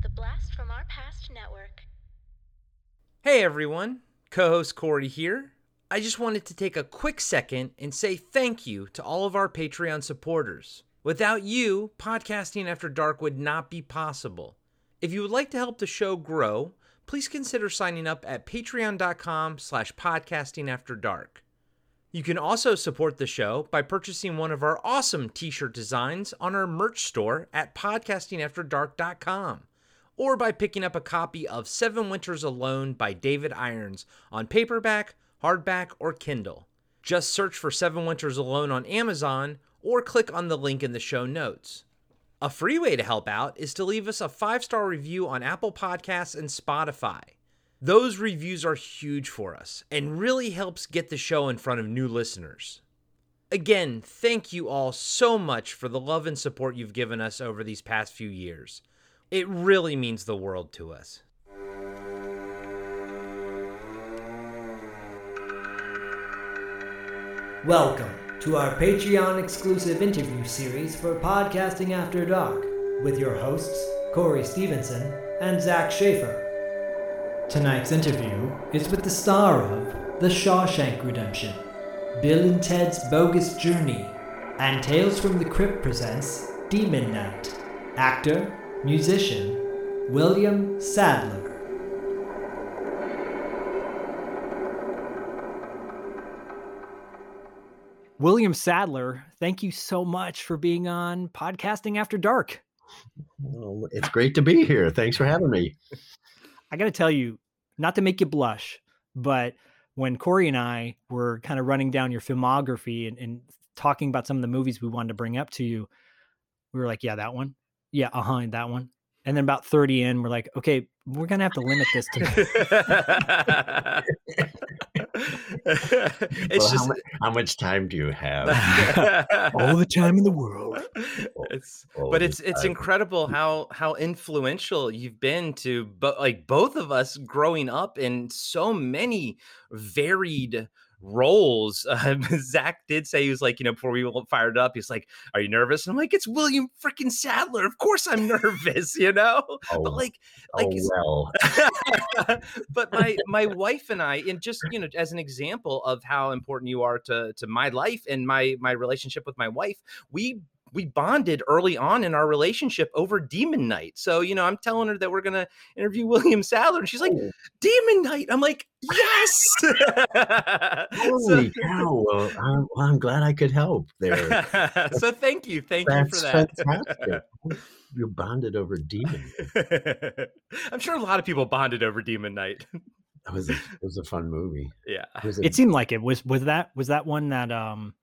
The Blast from Our Past Network. Hey everyone, co host Corey here. I just wanted to take a quick second and say thank you to all of our Patreon supporters. Without you, podcasting after dark would not be possible. If you would like to help the show grow, please consider signing up at patreon.com slash podcasting after dark. You can also support the show by purchasing one of our awesome t-shirt designs on our merch store at podcastingafterdark.com or by picking up a copy of Seven Winters Alone by David Irons on paperback, hardback, or Kindle. Just search for Seven Winters Alone on Amazon or click on the link in the show notes. A free way to help out is to leave us a five star review on Apple Podcasts and Spotify. Those reviews are huge for us and really helps get the show in front of new listeners. Again, thank you all so much for the love and support you've given us over these past few years. It really means the world to us. Welcome to our Patreon exclusive interview series for Podcasting After Dark with your hosts, Corey Stevenson and Zach Schaefer. Tonight's interview is with the star of The Shawshank Redemption, Bill and Ted's Bogus Journey, and Tales from the Crypt presents Demon Knight, actor, musician, William Sadler. William Sadler, thank you so much for being on Podcasting After Dark. Well, it's great to be here. Thanks for having me. I got to tell you, not to make you blush, but when Corey and I were kind of running down your filmography and, and talking about some of the movies we wanted to bring up to you, we were like, yeah, that one. Yeah, uh huh, that one. And then about 30 in, we're like, okay, we're going to have to limit this to. it's well, just how, mu- how much time do you have? all the time in the world. it's All but the it's it's time. incredible how how influential you've been to but like both of us growing up in so many varied roles uh, zach did say he was like you know before we fired up he's like are you nervous? And i'm like it's william freaking sadler. Of course i'm nervous you know? Oh, but like like oh, well. but my my wife and I, and just you know, as an example of how important you are to to my life and my my relationship with my wife, we we bonded early on in our relationship over Demon Knight. So you know, I'm telling her that we're gonna interview William Sadler, and she's like, Oh, Demon Knight. I'm like, yes. holy cow! Well I'm, well, I'm glad I could help there. so, so thank you, thank you for that. fantastic. You bonded over demon. I'm sure a lot of people bonded over Demon Knight. That was a, it was a fun movie. yeah. It a, It seemed like it was was that was that one that um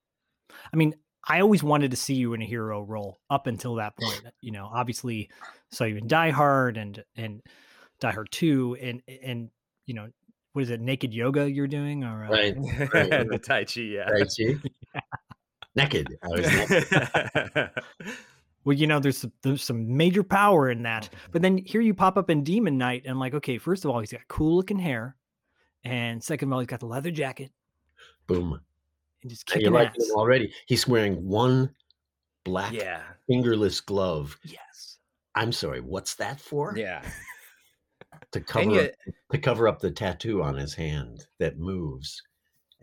I mean, I always wanted to see you in a hero role up until that point. You know, obviously saw you in Die Hard and and Die Hard 2 and and you know, what is it, naked yoga you're doing or uh, right, right, the Tai Chi, yeah. right. See, naked. I was naked. well, you know, there's some, there's some major power in that. But then here you pop up in Demon Knight, and I'm like, okay, first of all, he's got cool looking hair, and second of all, he's got the leather jacket Boom. And just kicking like ass. already? He's wearing one black yeah. fingerless glove. Yes. I'm sorry. What's that for? Yeah. to cover up, to cover up the tattoo on his hand that moves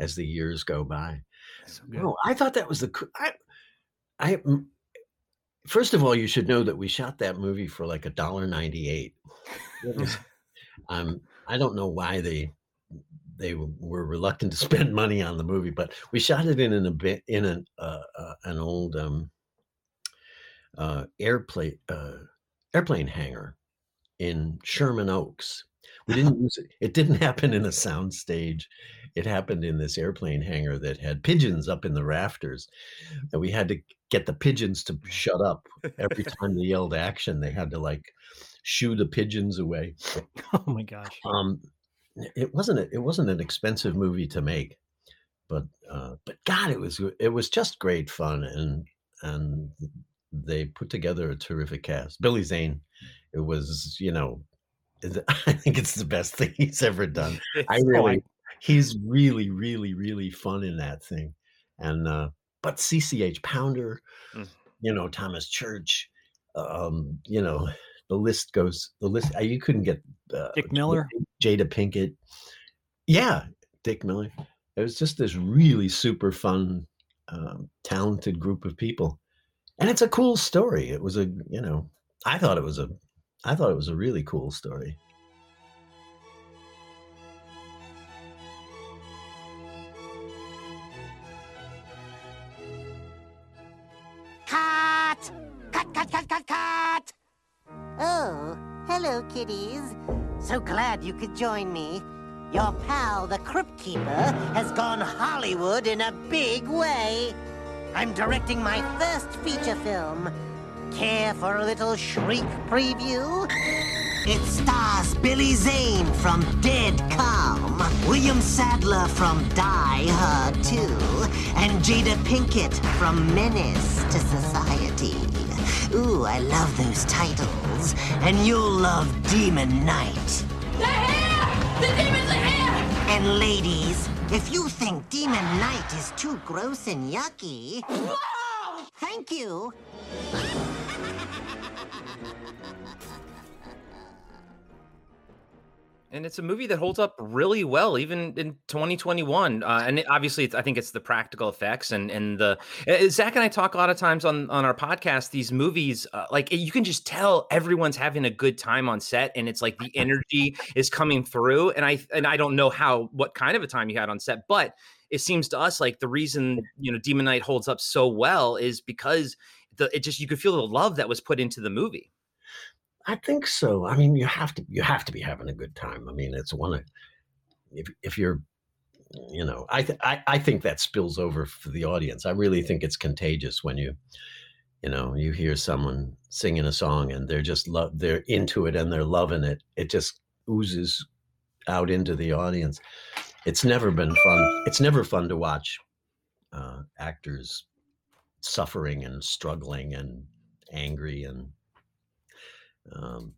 as the years go by. So. No, I thought that was the. I, I. m- First of all, you should know that we shot that movie for like a dollar ninety eight. Um, I don't know why they they were reluctant to spend money on the movie, but we shot it in an bit in an uh, uh, an old um, uh, airplane uh, airplane hangar in Sherman Oaks. We didn't use it. It didn't happen in a sound stage. It happened in this airplane hangar that had pigeons up in the rafters, and we had to get the pigeons to shut up every time they yelled action. They had to like shoo the pigeons away. Oh my gosh. Um, it wasn't a, it wasn't an expensive movie to make, but uh, but God, it was it was just great fun, and and they put together a terrific cast. Billy Zane, it was you know, I think it's the best thing he's ever done. I really, he's really, really, really fun in that thing, and uh, but CCH Pounder, Mm. you know Thomas Church, um, you know the list goes. The list uh, you couldn't get uh, Dick Miller? Jada Pinkett. Yeah, Dick Miller. It was just this really super fun, um, talented group of people, and it's a cool story. It was a you know I thought it was a I thought it was a really cool story. Cut! Cut, cut, cut, cut, cut! Oh, hello, kiddies. So glad you could join me. Your pal, the Crypt Keeper, has gone Hollywood in a big way. I'm directing my first feature film. Care for a little shriek preview? It stars Billy Zane from Dead Calm, William Sadler from Die Hard 2, and Jada Pinkett from Menace to Society. Ooh, I love those titles. And you'll love Demon Knight. They're here! The demons are here! And ladies, if you think Demon Knight is too gross and yucky, Whoa! thank you. And it's a movie that holds up really well even in 2021 uh, and it, obviously it's, i think it's the practical effects and and the uh, zach and i talk a lot of times on on our podcast these movies uh, like you can just tell everyone's having a good time on set and it's like the energy is coming through and i and i don't know how what kind of a time you had on set but it seems to us like the reason you know demon knight holds up so well is because the it just you could feel the love that was put into the movie I think so. I mean, you have to you have to be having a good time. I mean, it's one of if if you're you know, I th- I I think that spills over for the audience. I really think it's contagious when you you know, you hear someone singing a song and they're just love they're into it and they're loving it. It just oozes out into the audience. It's never been fun. It's never fun to watch uh, actors suffering and struggling and angry and um,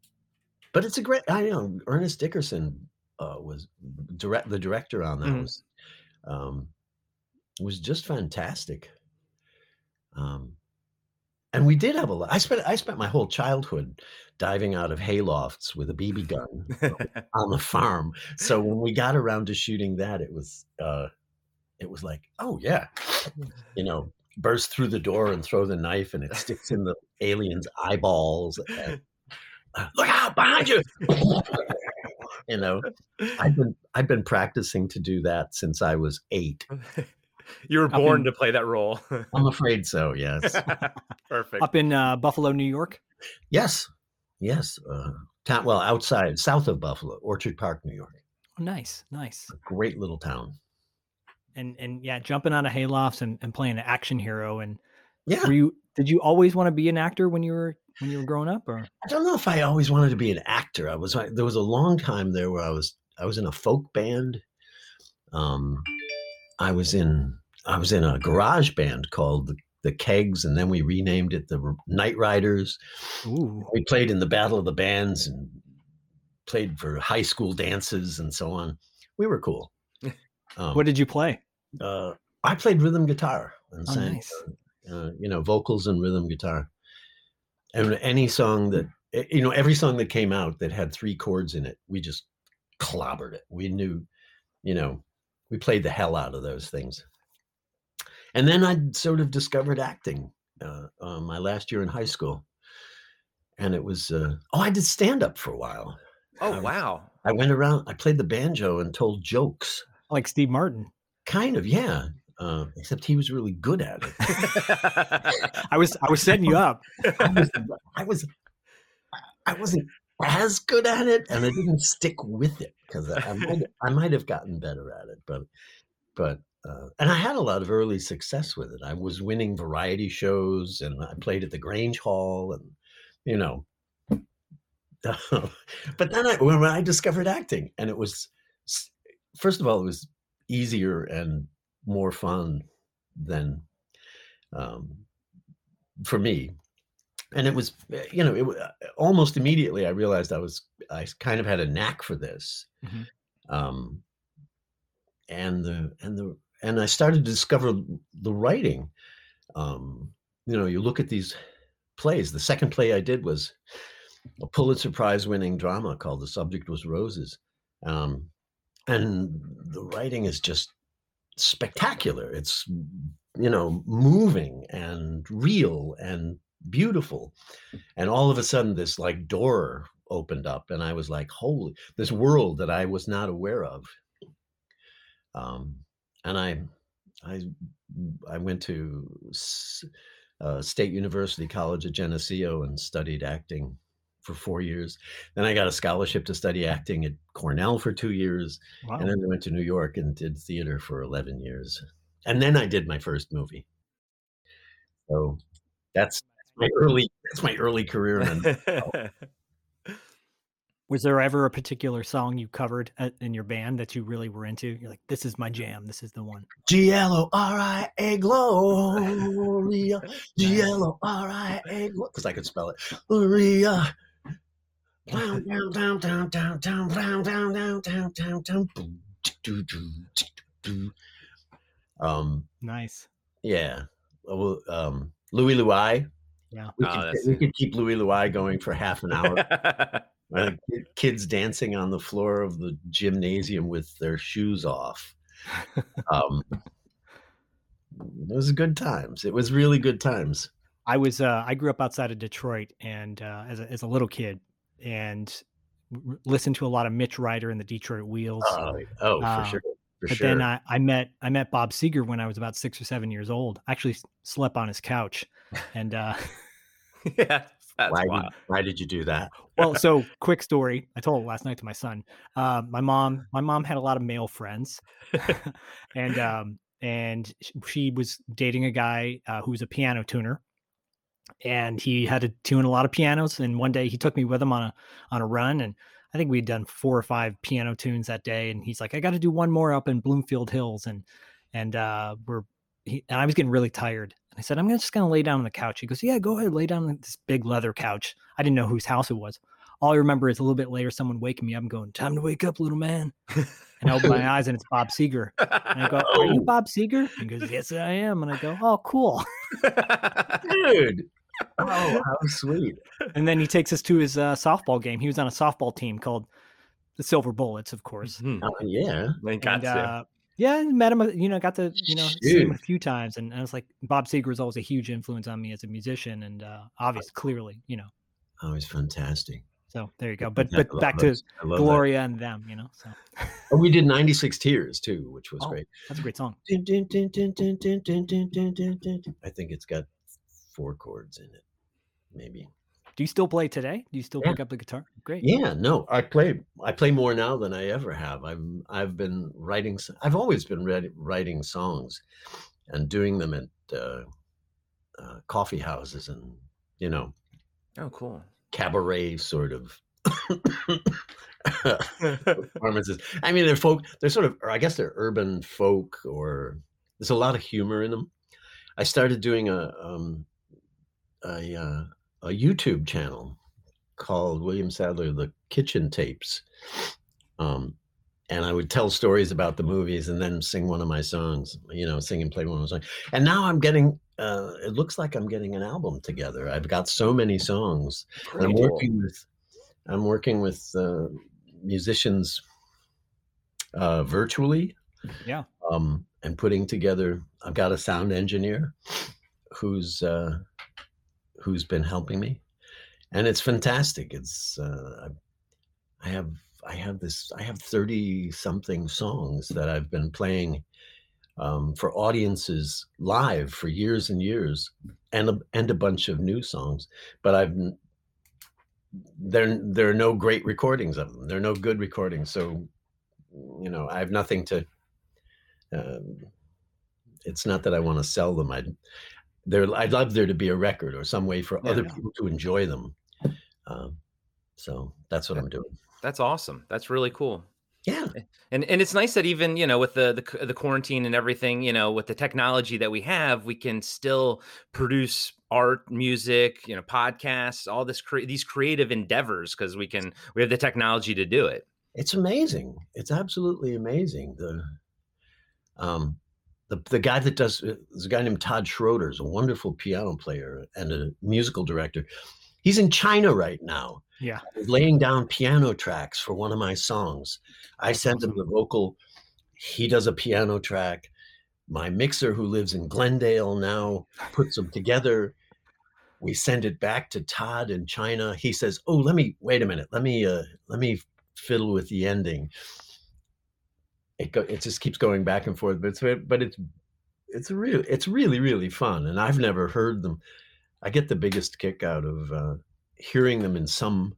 but it's a great. I know Ernest Dickerson uh, was direct the director on that Mhm. was um, was just fantastic. Um, and we did have a lot. I spent I spent my whole childhood diving out of haylofts with a BB gun on the farm. So when we got around to shooting that, it was uh, it was like, oh yeah, you know, burst through the door and throw the knife, and it sticks in the alien's eyeballs. And, Look out behind you! you know, I've been I've been practicing to do that since I was eight. you were born in- to play that role I'm afraid so. Yes, perfect Up in uh, Buffalo, New York. yes, yes. Uh, town, well, outside, south of Buffalo, Orchard Park, New York. Oh, nice, nice. Great little town. And and yeah, jumping out of haylofts and, and playing an action hero. And Yeah, were you? Did you always want to be an actor when you were when you were growing up, or I don't know if I always wanted to be an actor. I was there was a long time there where I was I was in a folk band. Um, I was in I was in a garage band called the, the Kegs, and then we renamed it the Night Riders. ooh, We played in the Battle of the Bands and played for high school dances and so on. We were cool. Um, what did you play? uh, I played rhythm guitar and Oh, sang, nice. uh, you know, vocals and rhythm guitar. And any song that, eh, you know, every song that came out that had three chords in it, we just clobbered it. We knew, you know, we played the hell out of those things. And then I sort of discovered acting uh, uh, my last year in high school. And it was, uh, oh, I did stand up for a while. oh Um, wow I went around, I played the banjo and told jokes. Like Steve Martin. Kind of, yeah. Uh, except he was really good at it. I was I was setting you up. I was, I was, I wasn't as good at it, and I didn't stick with it because I might, I might have gotten better at it, but, but, uh, and I had a lot of early success with it. I was winning variety shows, and I played at the Grange Hall, and you know. but then I, when I discovered acting, and it was, first of all, it was easier and more fun than um, for me and it was uh, you know it uh, almost immediately i realized i was i kind of had a knack for this Mhm. um and the and the and i started to discover the writing um you know you look at these plays the second play i did was a Pulitzer Prize winning drama called The Subject Was Roses. Um, and the writing is just spectacular. It's, you know, moving and real and beautiful. And all of a sudden, this like door opened up, and I was like, holy, this world that I was not aware of. Um, and I, I, I went to uh, State University College at Geneseo and studied acting for four years. Then I got a scholarship to study acting at Cornell for two years. Wow. And then I went to New York and did theater for 11 years. And then I did my first movie. So that's my early that's my early career in Was there ever a particular song you covered at, in your band that you really were into? You're like, this is my jam. This is the one. G L O R I A Gloria. G L O R I A because I could spell it. Gloria. Down, down, down, down, down, down, down, down, down, down, down. Boom. Um, Nice. yeah. Well, um, Louie Louie. Yeah. We, Oh, could, we could keep Louie Louie going for half an hour. Uh, kids dancing on the floor of the gymnasium with their shoes off. Um, it was good times. It was really good times. I was uh, I grew up outside of Detroit and uh, as a, as a little kid and r- listened to a lot of Mitch Ryder and the Detroit Wheels. Oh, oh for Uh, sure. For but sure. then I, I met I met Bob Seger when I was about six or seven years old. I actually slept on his couch, and uh, yeah, that's why, did, why did you do that? well, so quick story. I told it last night to my son. Uh, my mom my mom had a lot of male friends, and um, and she was dating a guy uh, who was a piano tuner and he had to tune a lot of pianos and one day he took me with him on a on a run and i think we'd done four or five piano tunes that day and he's like i got to do one more up in bloomfield hills and and uh we're he, and i was getting really tired and i said i'm just gonna lay down on the couch. He goes yeah go ahead lay down on this big leather couch. I didn't know whose house it was all i remember is a little bit later someone waking me up and going time to wake up little man and i open my eyes and it's bob seger and i go are you Oh. bob seger And he goes yes i am and i go oh cool Dude. Oh, how sweet. and then he takes us to his uh, softball game. He was on a softball team called the Silver Bullets, of course. Mhm. Oh, yeah. They got And to. uh, yeah, I met him. uh, You know, got to you know see him a few times, and I was like, Bob Seger was always a huge influence on me as a musician, and uh, obvious, clearly, you know. Oh, he's fantastic. So there you go. But but back to Gloria that. and them, you know. So and we did 96 Tears too, which was oh, great. That's a great song. I think it's got four chords in it, maybe. Do you still play today? Do you still yeah. pick up the guitar? Great. Yeah, no, I play. I play more now than I ever have. I've I've been writing. I've always been read, writing songs, and doing them at uh, uh, coffee houses and you know. Oh, cool cabaret sort of performances. I mean, they're folk. They're sort of. Or I guess they're urban folk, or there's a lot of humor in them. I started doing a um, a uh, a YouTube channel called William Sadler the Kitchen Tapes, um, and I would tell stories about the movies and then sing one of my songs. You know, sing and play one of my songs. And now I'm getting. Uh, it looks like I'm getting an album together. I've got so many songs. I'm working with I'm working with uh, musicians uh, virtually. Yeah. Um, and putting together. I've got a sound engineer who's uh, who's been helping me, and it's fantastic. It's uh, I have I have this I have thirty something songs that I've been playing um, for audiences live for years and years, and a, and a bunch of new songs. But I've there there are no great recordings of them. There are no good recordings. So you know I have nothing to. Um, it's not that I want to sell them. I'd there. I'd love there to be a record or some way for Yeah. other people to enjoy them. Um, so that's what I'm doing. That's awesome. That's really cool. Yeah. And and it's nice that even you know with the, the the quarantine and everything, you know, with the technology that we have, we can still produce art, music, you know, podcasts, all this cre- these creative endeavors because we can we have the technology to do it. it's amazing. It's absolutely amazing. The um the the guy that does uh, there's a guy named Todd Schroeder, is a wonderful piano player and a musical director. He's in China right now Yeah. Laying down piano tracks for one of my songs. I sent him the vocal. He does a piano track. My mixer, who lives in Glendale now, puts them together. We send it back to Todd in China. He says, "Oh, let me wait a minute. Let me uh, let me fiddle with the ending." It go, it just keeps going back and forth, but it's but it's it's real it's really really fun, and I've never heard them. I get the biggest kick out of uh, hearing them in some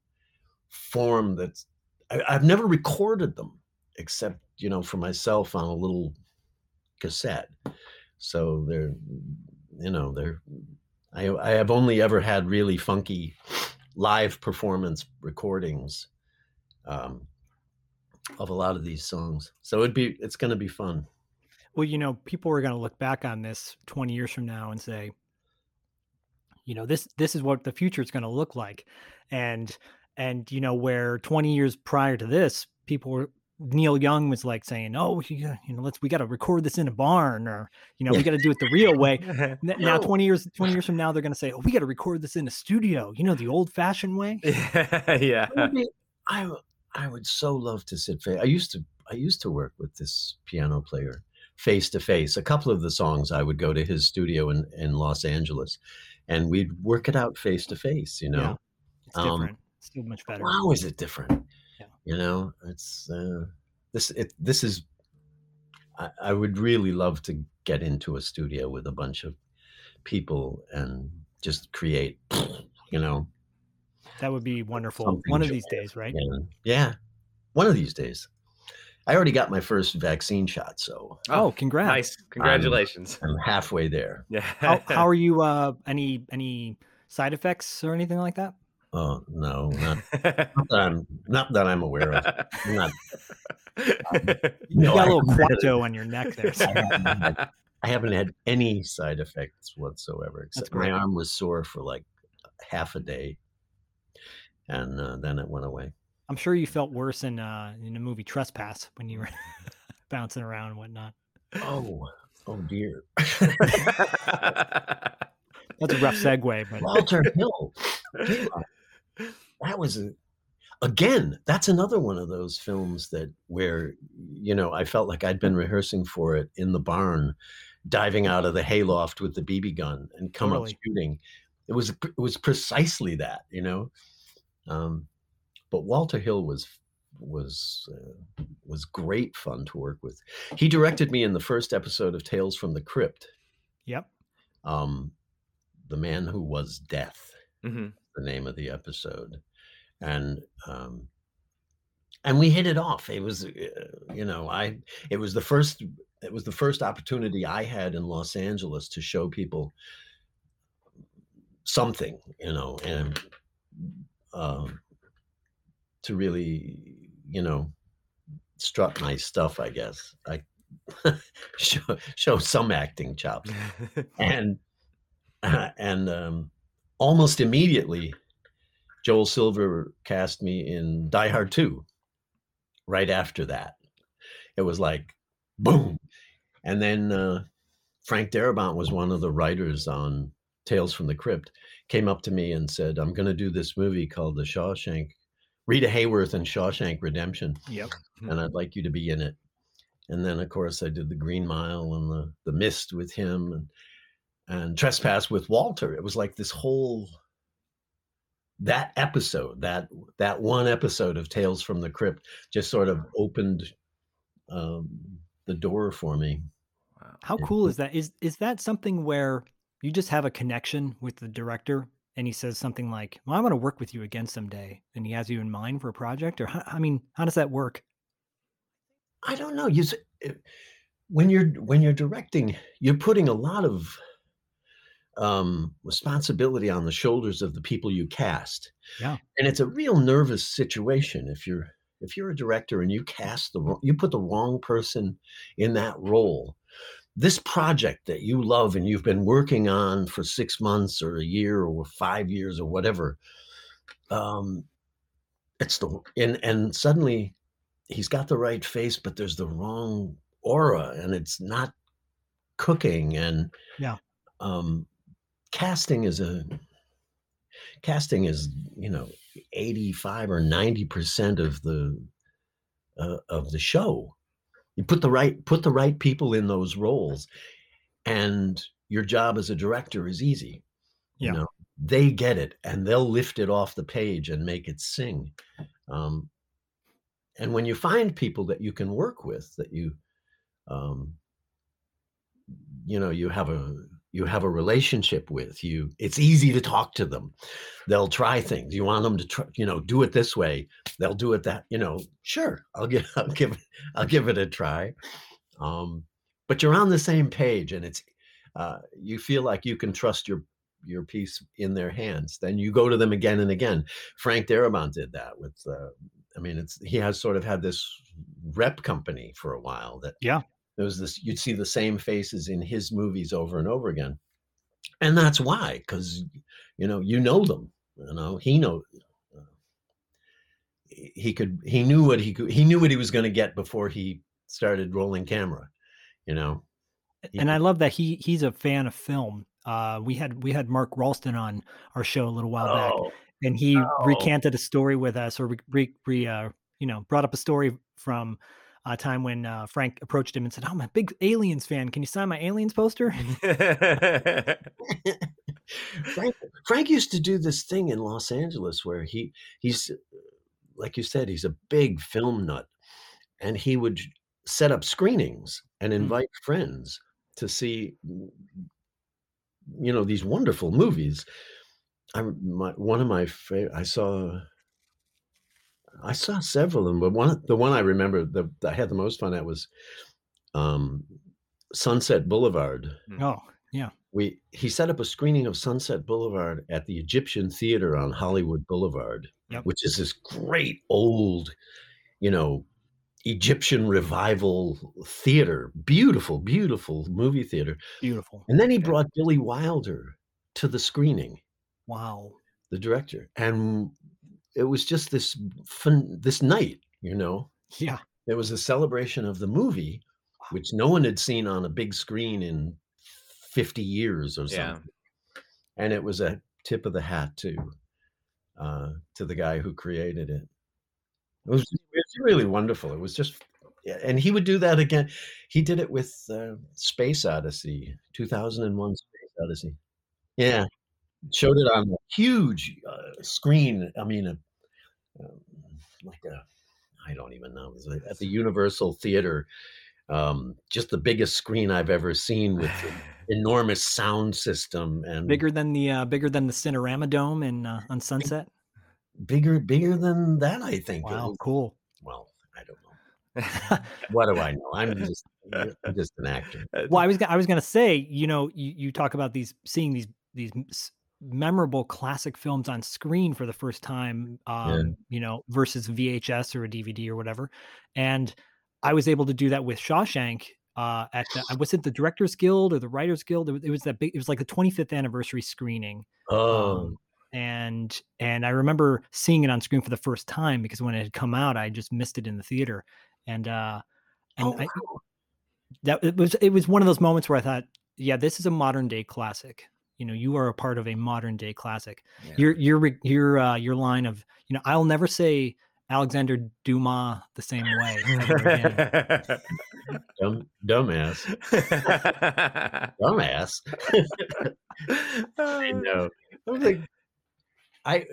form that's I, I've never recorded them except you know for myself on a little cassette. So they're you know they're I I have only ever had really funky live performance recordings um, of a lot of these songs. So it'd be it's going to be fun. Well, you know, people are going to look back on this 20 years from now and say, you know, this this is what the future is going to look like. And and you know, where 20 years prior to this, people were Neil Young was like saying, "Oh, got- uh, you know, let's we got to record this in a barn, or you know, we got to do it the real way." Now, twenty years, twenty years from now, they're going to say, "Oh, we got to record this in a studio, you know, the old-fashioned way." yeah. I mean, I w- I would so love to sit face. I used to I used to work with this piano player face to face. A couple of the songs I would go to his studio in in Los Angeles, and we'd work it out face to face. You know, Yeah. It's Um, different. It's so much better. Wow, is it different? Yeah. You know, it's uh, this. It this is. I, I would really love to get into a studio with a bunch of people and just create. You know, That would be wonderful. Something One of these days, right? yeah, yeah. One of these days. I already got my first vaccine shot, so Oh, congrats! Nice. Congratulations. I'm halfway there. yeah. How, how are you? Uh, any any side effects or anything like that? Oh no, not, not that I'm not that I'm aware of. I'm not. You No, got I a little haven't had on your neck there. so- I haven't had- I haven't had any side effects whatsoever. Except my arm was sore for like half a day, and uh, then it went away. I'm sure you felt worse in uh, in the movie Trespass when you were bouncing around and whatnot. Oh, oh dear. That's a rough segue, but Walter Hill. That was a, again. That's another one of those films that where you know I felt like I'd been rehearsing for it in the barn, diving out of the hayloft with the BB gun and come Totally. up shooting. It was it was precisely that, you know. Um, but Walter Hill was was uh, was great fun to work with. He directed me in the first episode of Tales from the Crypt. yep. Um, the man who was death Mhm. the name of the episode and um and we hit it off it was uh, you know i it was the first it was the first opportunity i had in los angeles to show people something you know and um to really you know strut my stuff i guess i show, show some acting chops and and um, almost immediately, Joel Silver cast me in Die Hard Two. Right after that, it was like boom, and then uh, Frank Darabont was one of the writers on Tales from the Crypt. Came up to me and said, "I'm going to do this movie called The Shawshank, Rita Hayworth and Shawshank Redemption." Yep. and I'd like you to be in it. And then, of course, I did the Green Mile and the the Mist with him, and and Trespass with Walter. It was like this whole that episode, that that one episode of Tales from the Crypt, just sort of opened um, the door for me. How cool is that? Is is that something where you just have a connection with the director and he says something like, "Well, I want to work with you again someday," and he has you in mind for a project, or I mean, how does that work? I don't know. You eh, when you're when you're directing, you're putting a lot of um, responsibility on the shoulders of the people you cast. Yeah. and it's a real nervous situation if you're if you're a director and you cast the wrong, you put the wrong person in that role. This project that you love and you've been working on for six months or a year or five years or whatever, um, it's the and and suddenly he's got the right face, but there's the wrong aura, and it's not cooking. And Yeah. um, casting is a casting is you know 85 or 90 percent of the uh, of the show you put the right put the right people in those roles and your job as a director is easy Yeah. you know they get it and they'll lift it off the page and make it sing um, and when you find people that you can work with that you um, you know you have a you have a relationship with you it's easy to talk to them. They'll try things. You want them to try you know do it this way they'll do it that you know sure i'll give i'll give i'll give it a try. Um but you're on the same page and it's uh you feel like you can trust your your piece in their hands. Then you go to them again and again. Frank darabont did that with uh i mean it's he has sort of had this rep company for a while that Yeah. There was this you'd see the same faces in his movies over and over again and that's why because you know you know them you know he know uh, he could he knew what he could he knew what he was going to get before he started rolling camera you know He and I love that he he's a fan of film. Uh, we had we had Mark Rolston on our show a little while back, oh, and he Oh. recanted a story with us, or re, re, re uh, you know brought up a story from a time when uh, Frank approached him and said, "I'm a big Aliens fan. Can you sign my Aliens poster?" Frank, Frank used to do this thing in Los Angeles where he he's like you said he's a big film nut and he would set up screenings and Mm. invite friends to see you know these wonderful movies I my, one of my favorite I saw I saw several of them but one the one I remember that I had the most fun at was um Sunset Boulevard oh, yeah. we he set up a screening of Sunset Boulevard at the Egyptian Theater on Hollywood Boulevard, Yep. which is this great old, you know, Egyptian revival theater. Beautiful, beautiful movie theater. beautiful. And then he brought Billy Wilder to the screening, Wow. the director, and it was just this fun this night, you know. Yeah. It was a celebration of the movie, which no one had seen on a big screen in 50 years or something. Yeah. And it was a tip of the hat to uh, to the guy who created it. It was, it was really wonderful. It was just, yeah, and he would do that again. He did it with uh, Space Odyssey, 2001 Space Odyssey. Yeah, showed it on a huge uh, screen. I mean, a, um, like a, I don't even know, it was at the Universal Theater. Um, just the biggest screen I've ever seen with an enormous sound system and Bigger than the uh, bigger than the Cinerama Dome in uh, on Sunset. bigger, bigger than that. I think. Wow, was- cool. Well, I don't know. What do I know? I'm just, I'm just an actor. well i was I was going to say you know you, you talk about these seeing these these m- s- memorable classic films on screen for the first time um you know versus vhs or a dvd or whatever and i was able to do that with shawshank uh at the, was it the directors guild or the writers guild it was, it was that big it was like the 25th anniversary screening Oh, um, and and I remember seeing it on screen for the first time because when it had come out, I just missed it in the theater, and uh, and oh, I, that it was it was one of those moments where I thought, yeah, this is a modern day classic. You know, you are a part of a modern day classic. Yeah. Your your your uh, your line of you know, I'll never say Alexander Dumas the same way. Dumb, dumbass, dumbass. I know. I was like, I,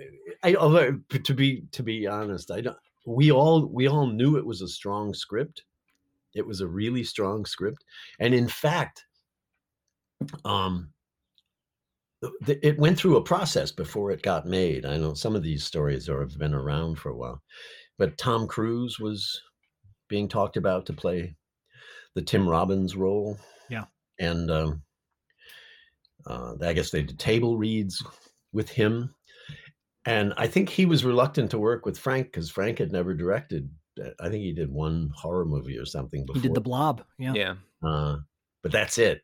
I, although to be to be honest, I don't. We all we all knew it was a strong script. It was a really strong script, and in fact, um, it went through a process before it got made. I know some of these stories are, have been around for a while, but Tom Cruise was being talked about to play the Tim Robbins role. Yeah. and um, uh, I guess they did table reads with him, and I think he was reluctant to work with Frank because Frank had never directed. I think he did one horror movie or something before. He did the Blob. Yeah. yeah. uh, but that's it.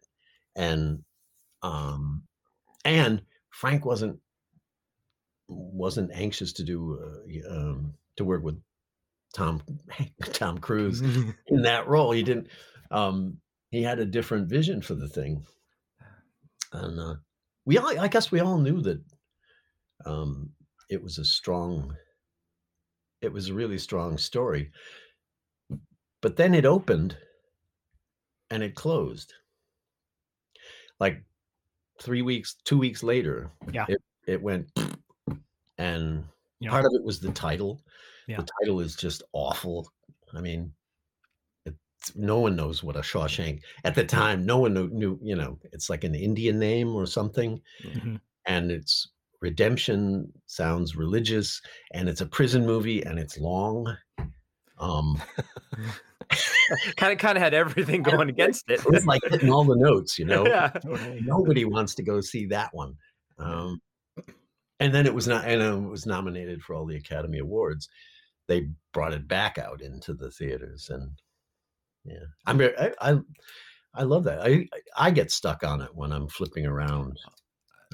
And um, and Frank wasn't wasn't anxious to do uh, um, to work with Tom Tom Cruise in that role. He didn't. Um, he had a different vision for the thing, and uh, we all. I guess we all knew that um, it was a strong, it was a really strong story. But then it opened and it closed. Like three weeks, two weeks later, Yeah. it, it went and Yeah. part of it was the title. Yeah. The title is just awful. I mean, it's, no one knows what a Shawshank at the time. No one knew, knew, you know, it's like an Indian name or something, Mhm. and it's redemption sounds religious, and it's a prison movie, and it's long. Um, kind of kind of had everything going against it. it was like hitting all the notes, you know. yeah. Nobody wants to go see that one. Um, and then it was not, and it was nominated for all the Academy Awards. They brought it back out into the theaters, and yeah, I'm I, I, I love that. I, I get stuck on it when I'm flipping around.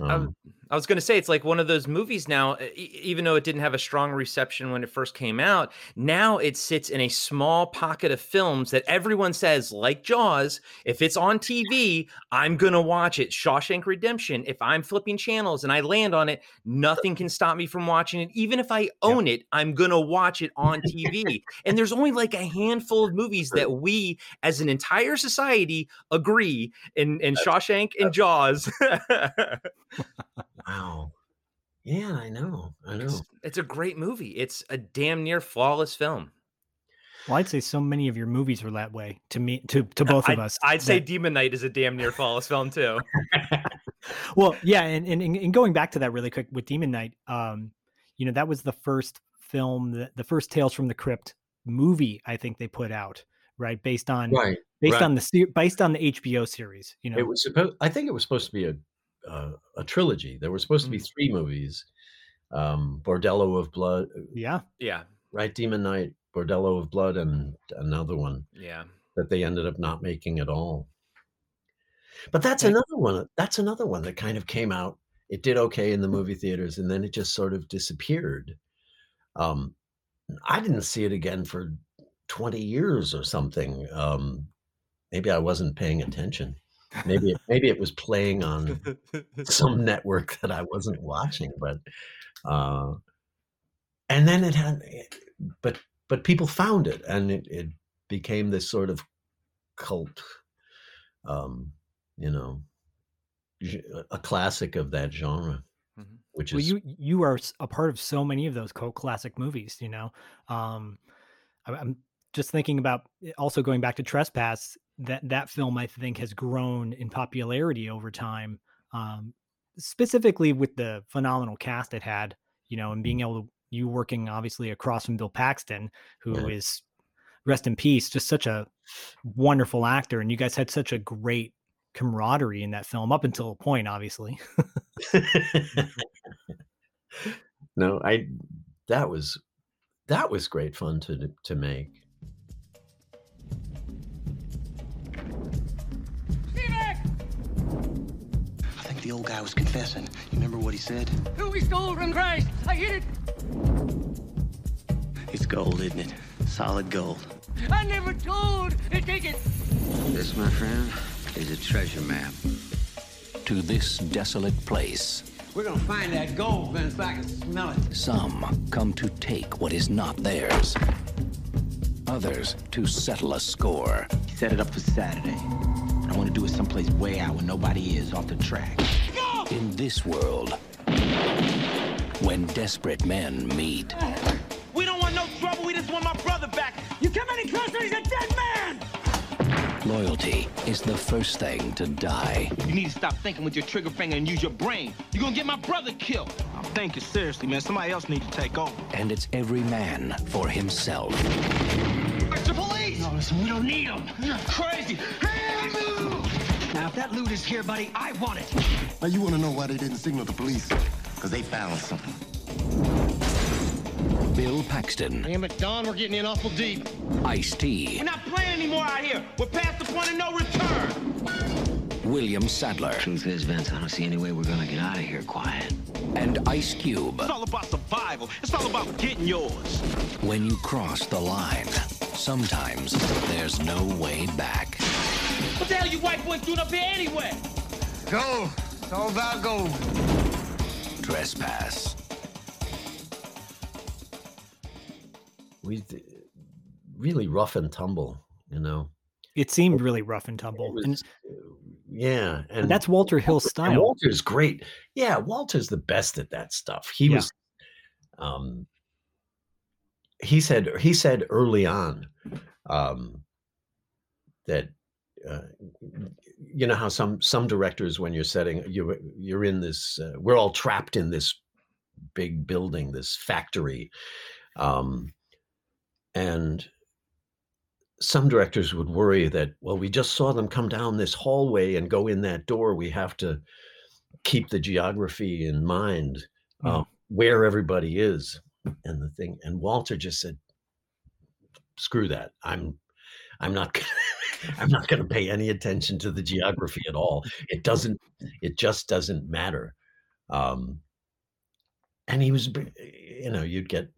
Um, I was going to say it's like one of those movies now. Even though it didn't have a strong reception when it first came out, now it sits in a small pocket of films that everyone says, like Jaws, if it's on TV, I'm going to watch it. Shawshank Redemption. If I'm flipping channels and I land on it, nothing can stop me from watching it. Even if I own it, I'm going to watch it on TV. and there's only like a handful of movies that we, as an entire society, agree in in Shawshank and Jaws. wow. Yeah, I know. I know. It's, it's a great movie. It's a damn near flawless film. Well, I'd say so many of your movies were that way to me, to to both of I'd, us. I'd say Demon Knight is a damn near flawless film too. well, yeah, and, and and going back to that really quick with Demon Knight, um, you know, that was the first film, the, the first Tales from the Crypt movie I think they put out, right? Based on Right. based right. on the based on the HBO series, you know. It was supposed. I think it was supposed to be a uh, a trilogy. There were supposed to be Mm. three movies. Um, Bordello of Blood, yeah. Yeah, right? Demon Knight, Bordello of Blood, and another one yeah. that they ended up not making at all. But that's Right. another one. That's another one that kind of came out. It did okay in the movie theaters, and then it just sort of disappeared. Um, I didn't see it again for twenty years or something. Um, maybe I wasn't paying attention. Maybe it, maybe it was playing on some network that I wasn't watching, but uh, and then it had, but but people found it, and it, it became this sort of cult, um, you know, a classic of that genre, Mhm. which Well, is you you are a part of so many of those cult classic movies. You know, um, I, I'm just thinking about eh, also going back to Trespass. That that film I think has grown in popularity over time, um, specifically with the phenomenal cast it had. You know, and being able to you working obviously across from Bill Paxton, who is Yeah. rest in peace, just such a wonderful actor, and you guys had such a great camaraderie in that film up until a point, obviously. no, I that was that was great fun to to make. The old guy was confessing. You remember what he said? Who we stole from Christ? I hit it. It's gold, isn't it? Solid gold. I never told to take it. This, my friend, is a treasure map. To this desolate place, We're gonna find that gold, Vince. I can smell it. some come to take what is not theirs. Others to settle a score. Set it up for Saturday. I want to do it someplace way out where nobody is, off the track. In this world, when desperate men meet, We don't want no trouble. We just want my brother back. You come any closer, he's a dead man. loyalty is the first thing to die. You need to stop thinking with your trigger finger and use your brain. You're gonna get my brother killed. I'm thinking seriously, man. Somebody else needs to take over. And it's every man for himself. The police! No, listen, we don't need them. You're crazy. That loot is here, buddy, I want it. Now you want to know why they didn't signal the police? Because they found something. Bill Paxton, Damn it, Don, we're getting in awful deep. Ice T, We're not playing anymore out here. We're past the point of no return. William Sadler, Truth is, Vince, I don't see any way we're gonna get out of here quiet. and Ice Cube. It's all about survival. It's all about getting yours. When you cross the line, sometimes there's no way back. What the hell you white boys doing up here anyway? Gold. It's all about gold. Trespass. We really rough and tumble, you know. It seemed really rough and tumble. Was, and, uh, yeah, and, that's Walter Hill's style. Walter's great. Yeah, Walter's the best at that stuff. He yeah. was. Um, he said he said early on um, that uh, you know how some some directors when you're setting you you're in this uh, we're all trapped in this big building this factory um and some directors would worry that well we just saw them come down this hallway and go in that door. We have to keep the geography in mind uh, where everybody is. And the thing and walter just said screw that. I'm i'm not gonna- i'm not going to pay any attention to the geography at all. It doesn't it just doesn't matter. Um and he was you know you'd get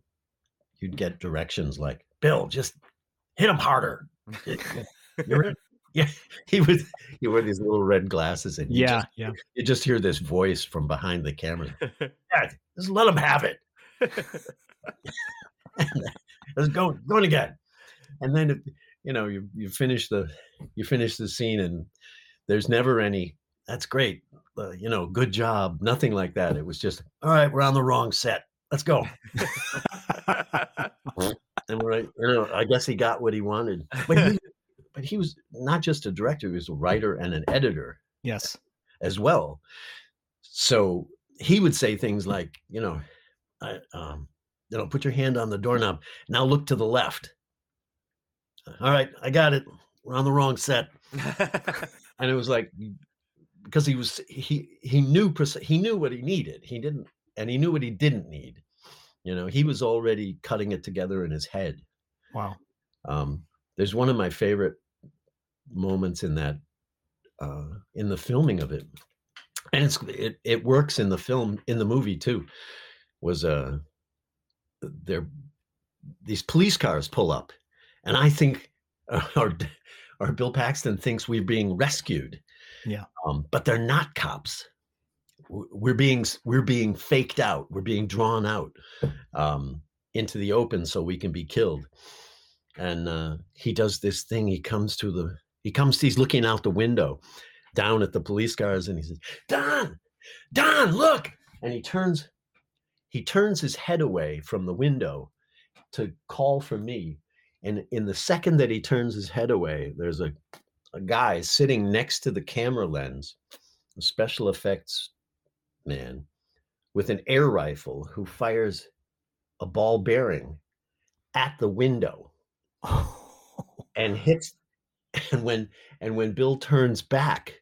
you'd get directions like bill just hit him harder. Yeah he was. he wore these little red glasses and you Yeah, just, yeah. you just hear this voice from behind the camera. Yeah, just let him have it. Let's go going again. And then if, you know you you finish the you finish the scene and there's never any that's great uh, you know good job nothing like that it was just all right we're on the wrong set let's go and we're like you know i guess he got what he wanted but he, but he was not just a director he was a writer and an editor Yes. as well. So he would say things like, you know, I, um, you know, put your hand on the doorknob. Now look to the left. All right, I got it. We're on the wrong set. and it was like because he was he he knew he knew what he needed. He didn't, and he knew what he didn't need. You know, he was already cutting it together in his head. Wow. Um, there's one of my favorite moments in that uh, in the filming of it, and it's it, it works in the film in the movie too. Was uh, there these police cars pull up, and I think or or Bill Paxton thinks we're being rescued, Yeah. um, but they're not cops. We're being we're being faked out. We're being drawn out um, into the open so we can be killed. And uh, he does this thing. He comes to the he comes. He's looking out the window, down at the police cars, and he says, "Don, Don, look!" And he turns he turns his head away from the window to call for me. And in the second that he turns his head away, there's a, a guy sitting next to the camera lens, a special effects man, with an air rifle who fires a ball bearing at the window and hits and when and when Bill turns back,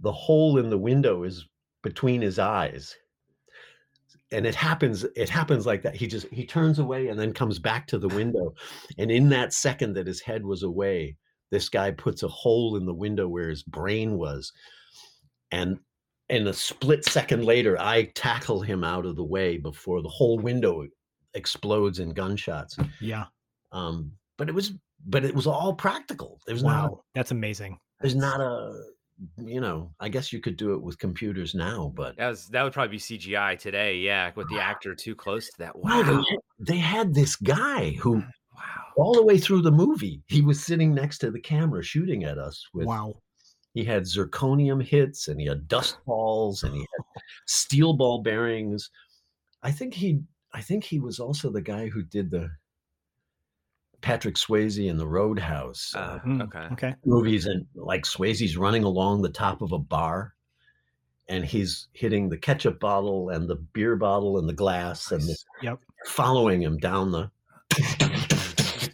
the hole in the window is between his eyes and it happens it happens like that he just he turns away and then comes back to the window and in that second that his head was away this guy puts a hole in the window where his brain was and in a split second later i tackle him out of the way before the whole window explodes in gunshots Yeah. um but it was but it was all practical there's not Wow. That's amazing. there's not a you know i guess you could do it with computers now but That was that would probably be CGI today, yeah, with the actor too close to that. No, they Wow. had, they had this guy who, wow, all the way through the movie, he was sitting next to the camera shooting at us. With Wow. he had zirconium hits and he had dust balls and he had steel ball bearings. I think he, I think he was also the guy who did the Patrick Swayze in the Roadhouse uh, Uh, okay. Okay. movies, and like Swayze's running along the top of a bar. And he's hitting the ketchup bottle and the beer bottle and the glass, and this Yep. following him down the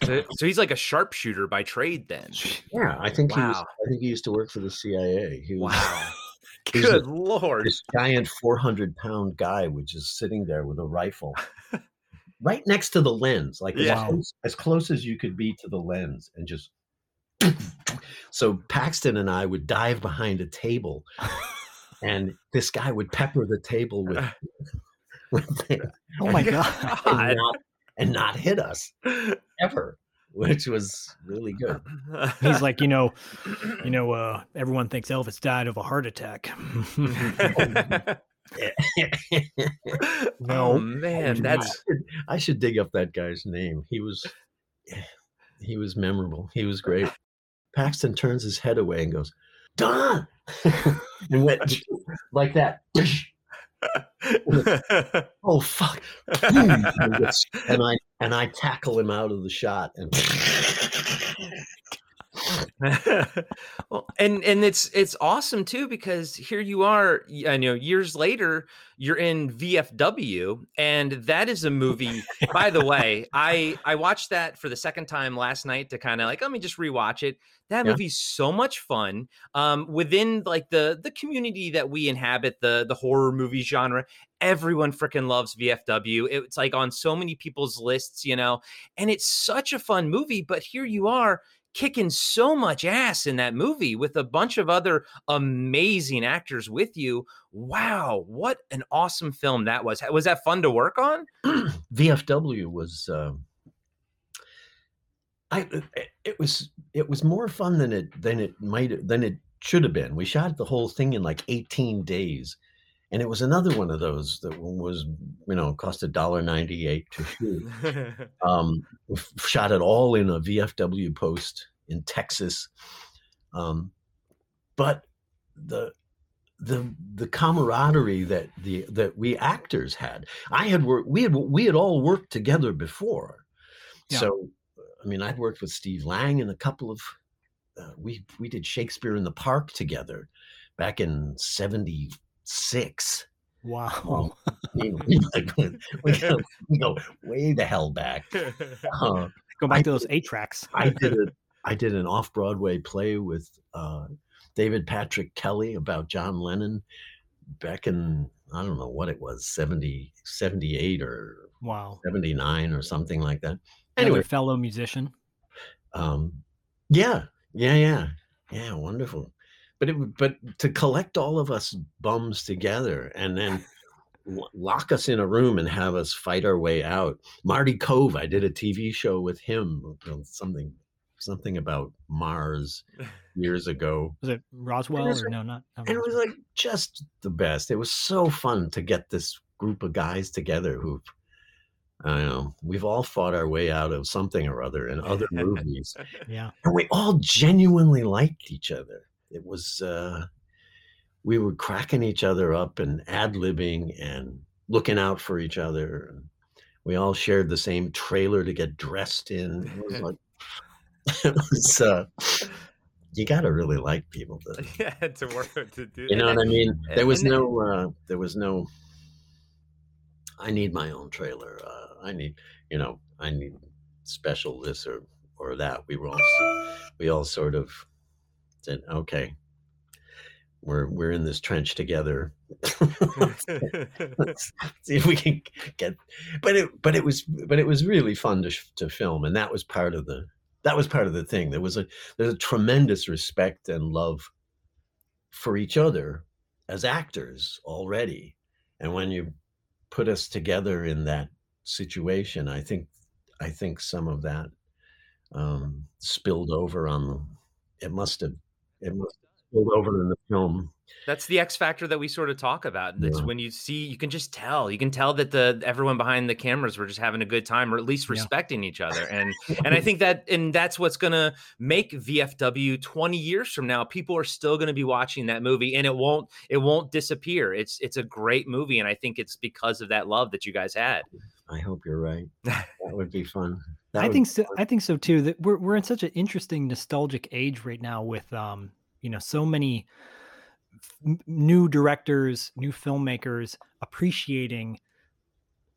So, so he's like a sharpshooter by trade then. Yeah, I think he was. I think he used to work for the CIA. He was, Wow. Good a- lord. This giant four hundred pound guy which is sitting there with a rifle, right next to the lens, like Yeah. as, close, as close as you could be to the lens, and just. So Paxton and I would dive behind a table, and this guy would pepper the table with. with Oh my God. And not, and not hit us ever, which was really good. He's like, you know, you know, uh, everyone thinks Elvis died of a heart attack. Oh man, that's I should, I should dig up that guy's name. He was he was memorable. He was great. Paxton turns his head away and goes, Don and went like that. oh fuck. and I and I tackle him out of the shot and well, and and it's it's awesome too because here you are, you know years later, you're in VFW, and that is a movie. by the way, I I watched that for the second time last night to kind of like let me just rewatch it. That Yeah. movie's so much fun. Um, within like the the community that we inhabit, the the horror movie genre, everyone freaking loves VFW. It's like on so many people's lists, you know, and it's such a fun movie. But here you are kicking so much ass in that movie with a bunch of other amazing actors with you. Wow, what an awesome film that was. Was that fun to work on? VFW was um, I it- was it was more fun than it than it might than it should have been. We shot the whole thing in like 18 days. And it was another one of those that was, you know, cost a dollar ninety eight to shoot. um, shot it all in a VFW post in Texas. Um, but the the the camaraderie that the that we actors had, I had worked. We had we had all worked together before, Yeah. so I mean, I'd worked with Steve Lang in a couple of. Uh, we we did Shakespeare in the Park together back in '76. Wow. We, like, we, go, we go way the hell back. Uh, Go back I to those eight tracks. I did a, I did an off Broadway play with uh, David Patrick Kelly about John Lennon back in I don't know what it was 70, 78 or Wow. 79 or something like that. Anyway, Anyway, fellow musician. um, yeah, yeah, yeah, yeah, wonderful. But it, but to collect all of us bums together and then lock us in a room and have us fight our way out. Marty Kove, I did a TV show with him, you something something about Mars years ago. Was it Roswell was or no? Not. not And it was like just the best. It was so fun to get this group of guys together who I know, we've all fought our way out of something or other in other movies. yeah. And we all genuinely liked each other. It was uh we were cracking each other up and ad libbing and looking out for each other. And we all shared the same trailer to get dressed in. It was like it was uh you gotta really like people to yeah, to work to do. you know what I mean? There was no, uh, there was no. I need my own trailer. Uh, I need, you know, I need special this or or that. We were all, we all sort of said, okay, we're we're in this trench together. Let's see if we can get. But it, but it was, but it was really fun to to film, and that was part of the that was part of the thing. There was a there's a tremendous respect and love for each other as actors already. And when you put us together in that situation, I think I think some of that um, spilled over on them. It must have it must spilled over in the film. That's the X factor that we sort of talk about. It's Yeah. when you see, you can just tell. You can tell that the everyone behind the cameras were just having a good time, or at least Yeah. respecting each other. And and I think that and that's what's gonna make VFW 20 years from now. People are still gonna be watching that movie, and it won't it won't disappear. It's it's a great movie, and I think it's because of that love that you guys had. I hope you're right. That would be fun. That I think so. I think so too. That we're we're in such an interesting nostalgic age right now with um you know so many f- new directors, new filmmakers appreciating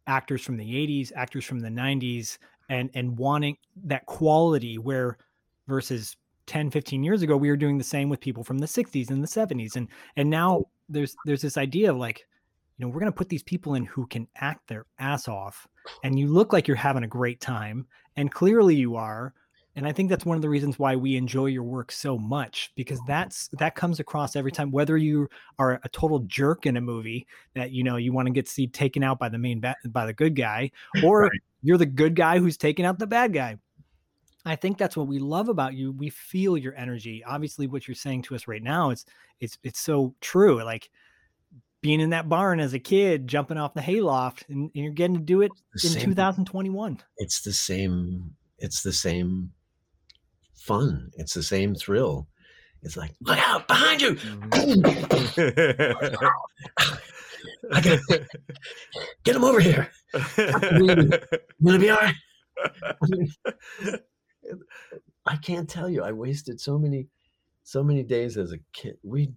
actors from the 80s, actors from the 90s and and wanting that quality where versus 10 15 years ago we were doing the same with people from the 60s and the 70s and and now there's there's this idea of like you know we're going to put these people in who can act their ass off and you look like you're having a great time and clearly you are and i think that's one of the reasons why we enjoy your work so much because that's that comes across every time whether you are a total jerk in a movie that you know you want to get see taken out by the main ba- by the good guy or you're the good guy who's taking out the bad guy I think that's what we love about you. We feel your energy. Obviously, what you're saying to us right now it's it's it's so true. Like being in that barn as a kid, jumping off the hayloft, and, and you're getting to do it in same- 2021. it's the same it's the same fun. It's the same thrill. It's like look out behind you! Mm-hmm. I gotta- get him over here. Will it be all right? I, mean, I can't tell you i wasted so many so many days as a kid. We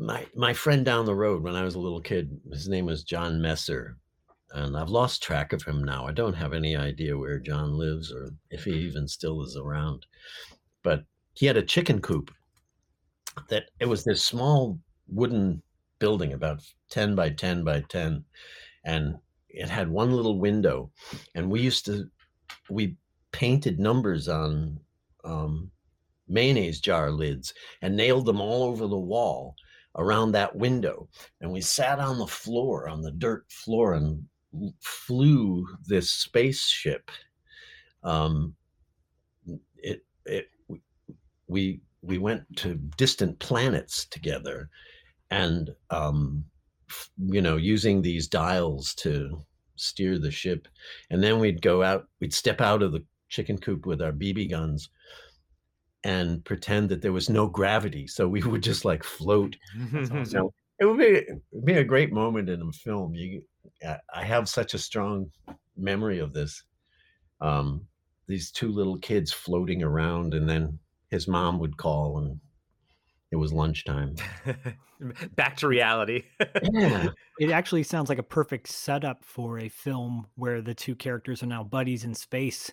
my my friend down the road when i was a little kid his name was john messer and I've lost track of him now. I don't have any idea where John lives or if he even still is around. But he had a chicken coop that it was this small wooden building about 10 by 10 by 10 and it had one little window and we used to we painted numbers on um, mayonnaise jar lids and nailed them all over the wall around that window and we sat on the floor on the dirt floor and flew this spaceship. Um it it we- we we went to distant planets together and um you know using these dials to steer the ship. And then we'd go out we'd step out of the chicken coop with our bb guns and pretend that there was no gravity so we would just like float so it would be be a great moment in a film. You, I- I have such a strong memory of this. Um, these two little kids floating around, and then his mom would call, and it was lunchtime. Back to reality. Yeah, It actually sounds like a perfect setup for a film where the two characters are now buddies in space,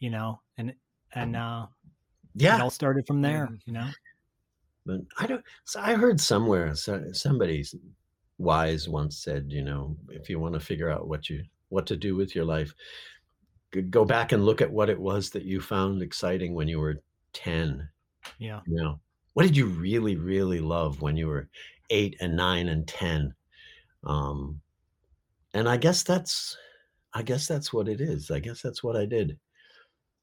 you know, and and uh it yeah. all started from there, you know. But I don't. So I heard somewhere so, somebody wise once said, you know, if you want to figure out what you what to do with your life, go back and look at what it was that you found exciting when you were ten. Yeah. You know, what did you really, really love when you were eight and nine and ten? Um, and I guess that's, I guess that's what it is. I guess that's what I did.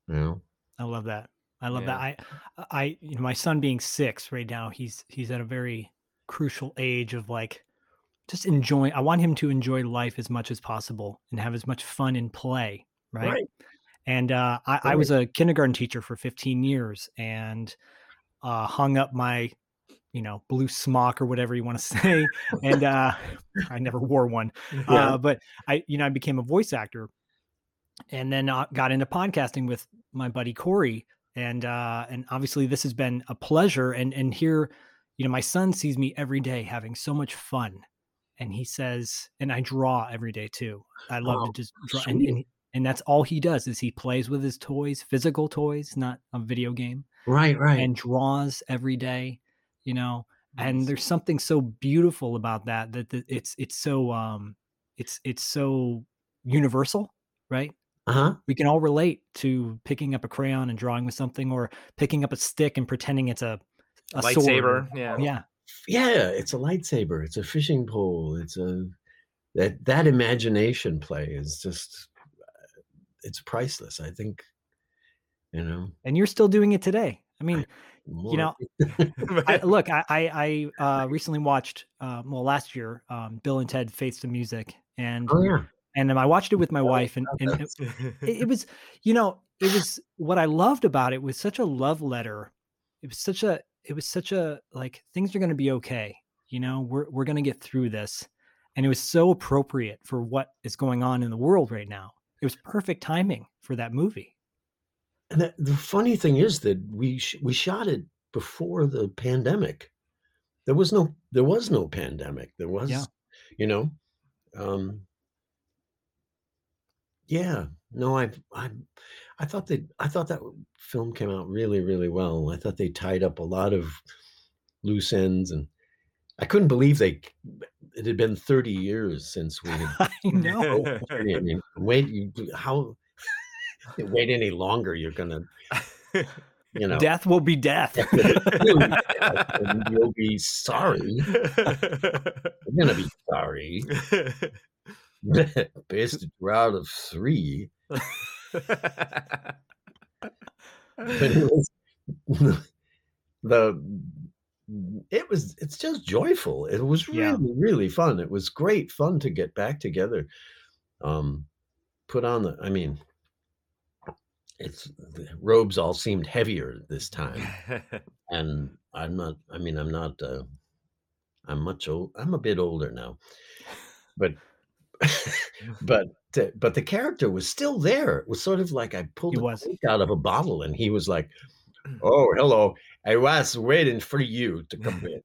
You know, I love that. I love Yeah. that. I, I, you know, my son being six right now, he's he's at a very crucial age of like just enjoying. I want him to enjoy life as much as possible and have as much fun and play. Right. Right. And uh, I, I was a kindergarten teacher for 15 years and uh, hung up my, you know, blue smock or whatever you want to say. and uh, I never wore one. Yeah. Uh, but I, you know, I became a voice actor and then uh, got into podcasting with my buddy Corey. And uh, and obviously this has been a pleasure. And and here, you know, my son sees me every day having so much fun, and he says, and I draw every day too. I love Oh, to just draw, and, and and that's all he does is he plays with his toys, physical toys, not a video game, right, right. and draws every day. You know, and there's something so beautiful about that that, that it's it's so um it's it's so universal, right? Uh huh. we can all relate to picking up a crayon and drawing with something or picking up a stick and pretending it's a, a Lightsaber. or- Yeah. yeah yeah it's a lightsaber it's a fishing pole it's a that that imagination play is just uh, it's priceless i think you know and you're still doing it today i mean more- you know I, look i i, I uh recently watched uh well last year um bill and ted face the music and oh yeah and um, i watched it with my wife and, and it, it, it was you know it was what i loved about it was such a love letter. It was such a it was such a like things are going to be okay you know we're we're going to get through this and it was so appropriate for what is going on in the world right now. It was perfect timing for that movie. And the, the funny thing is that we sh- we shot it before the pandemic. There was no there was no pandemic. There was Yeah. you know um yeah no i i i thought that i thought that film came out really really well. I thought they tied up a lot of loose ends and i couldn't believe they it had been 30 years since we had i oh, know. I mean, wait you how wait any longer you're gonna you know. Death will be death. You'll be sorry. You're gonna be sorry best round of three but it was, the it was it's just joyful. It was really Yeah. really fun. It was great fun to get back together. Um, put on the. I mean, it's the robes all seemed heavier this time, and I'm not. I mean, I'm not. Uh, I'm much old. I'm a bit older now, but but but the character was still there. It was sort of like I pulled a out of a bottle, and he was like, "Oh, hello! I was waiting for you to come in."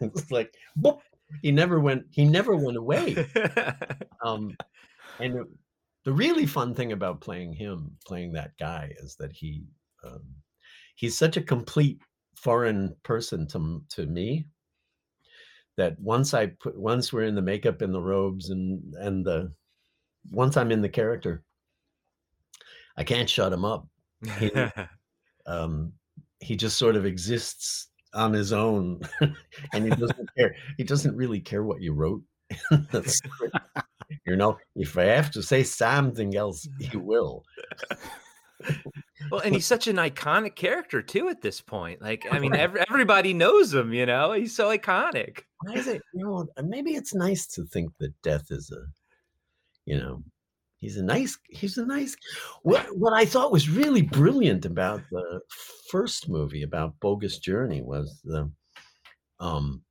it's like, boop. He never went. He never went away. Um, and the- the really fun thing about playing him, playing that guy, is that he um, he's such a complete foreign person to to me that once I put once we're in the makeup and the robes and and the once I'm in the character, I can't shut him up. He, um, he just sort of exists on his own, and he doesn't care. He doesn't really care what you wrote. in the script. you know, if I have to say something else, he will. Well, and he's such an iconic character too at this point. Like, I mean, ev- everybody knows him. You know, he's so iconic. Why is it? You know, maybe it's nice to think that death is a, you know, he's a nice. He's a nice. What what I thought was really brilliant about the first movie about Bogus Journey was the, um,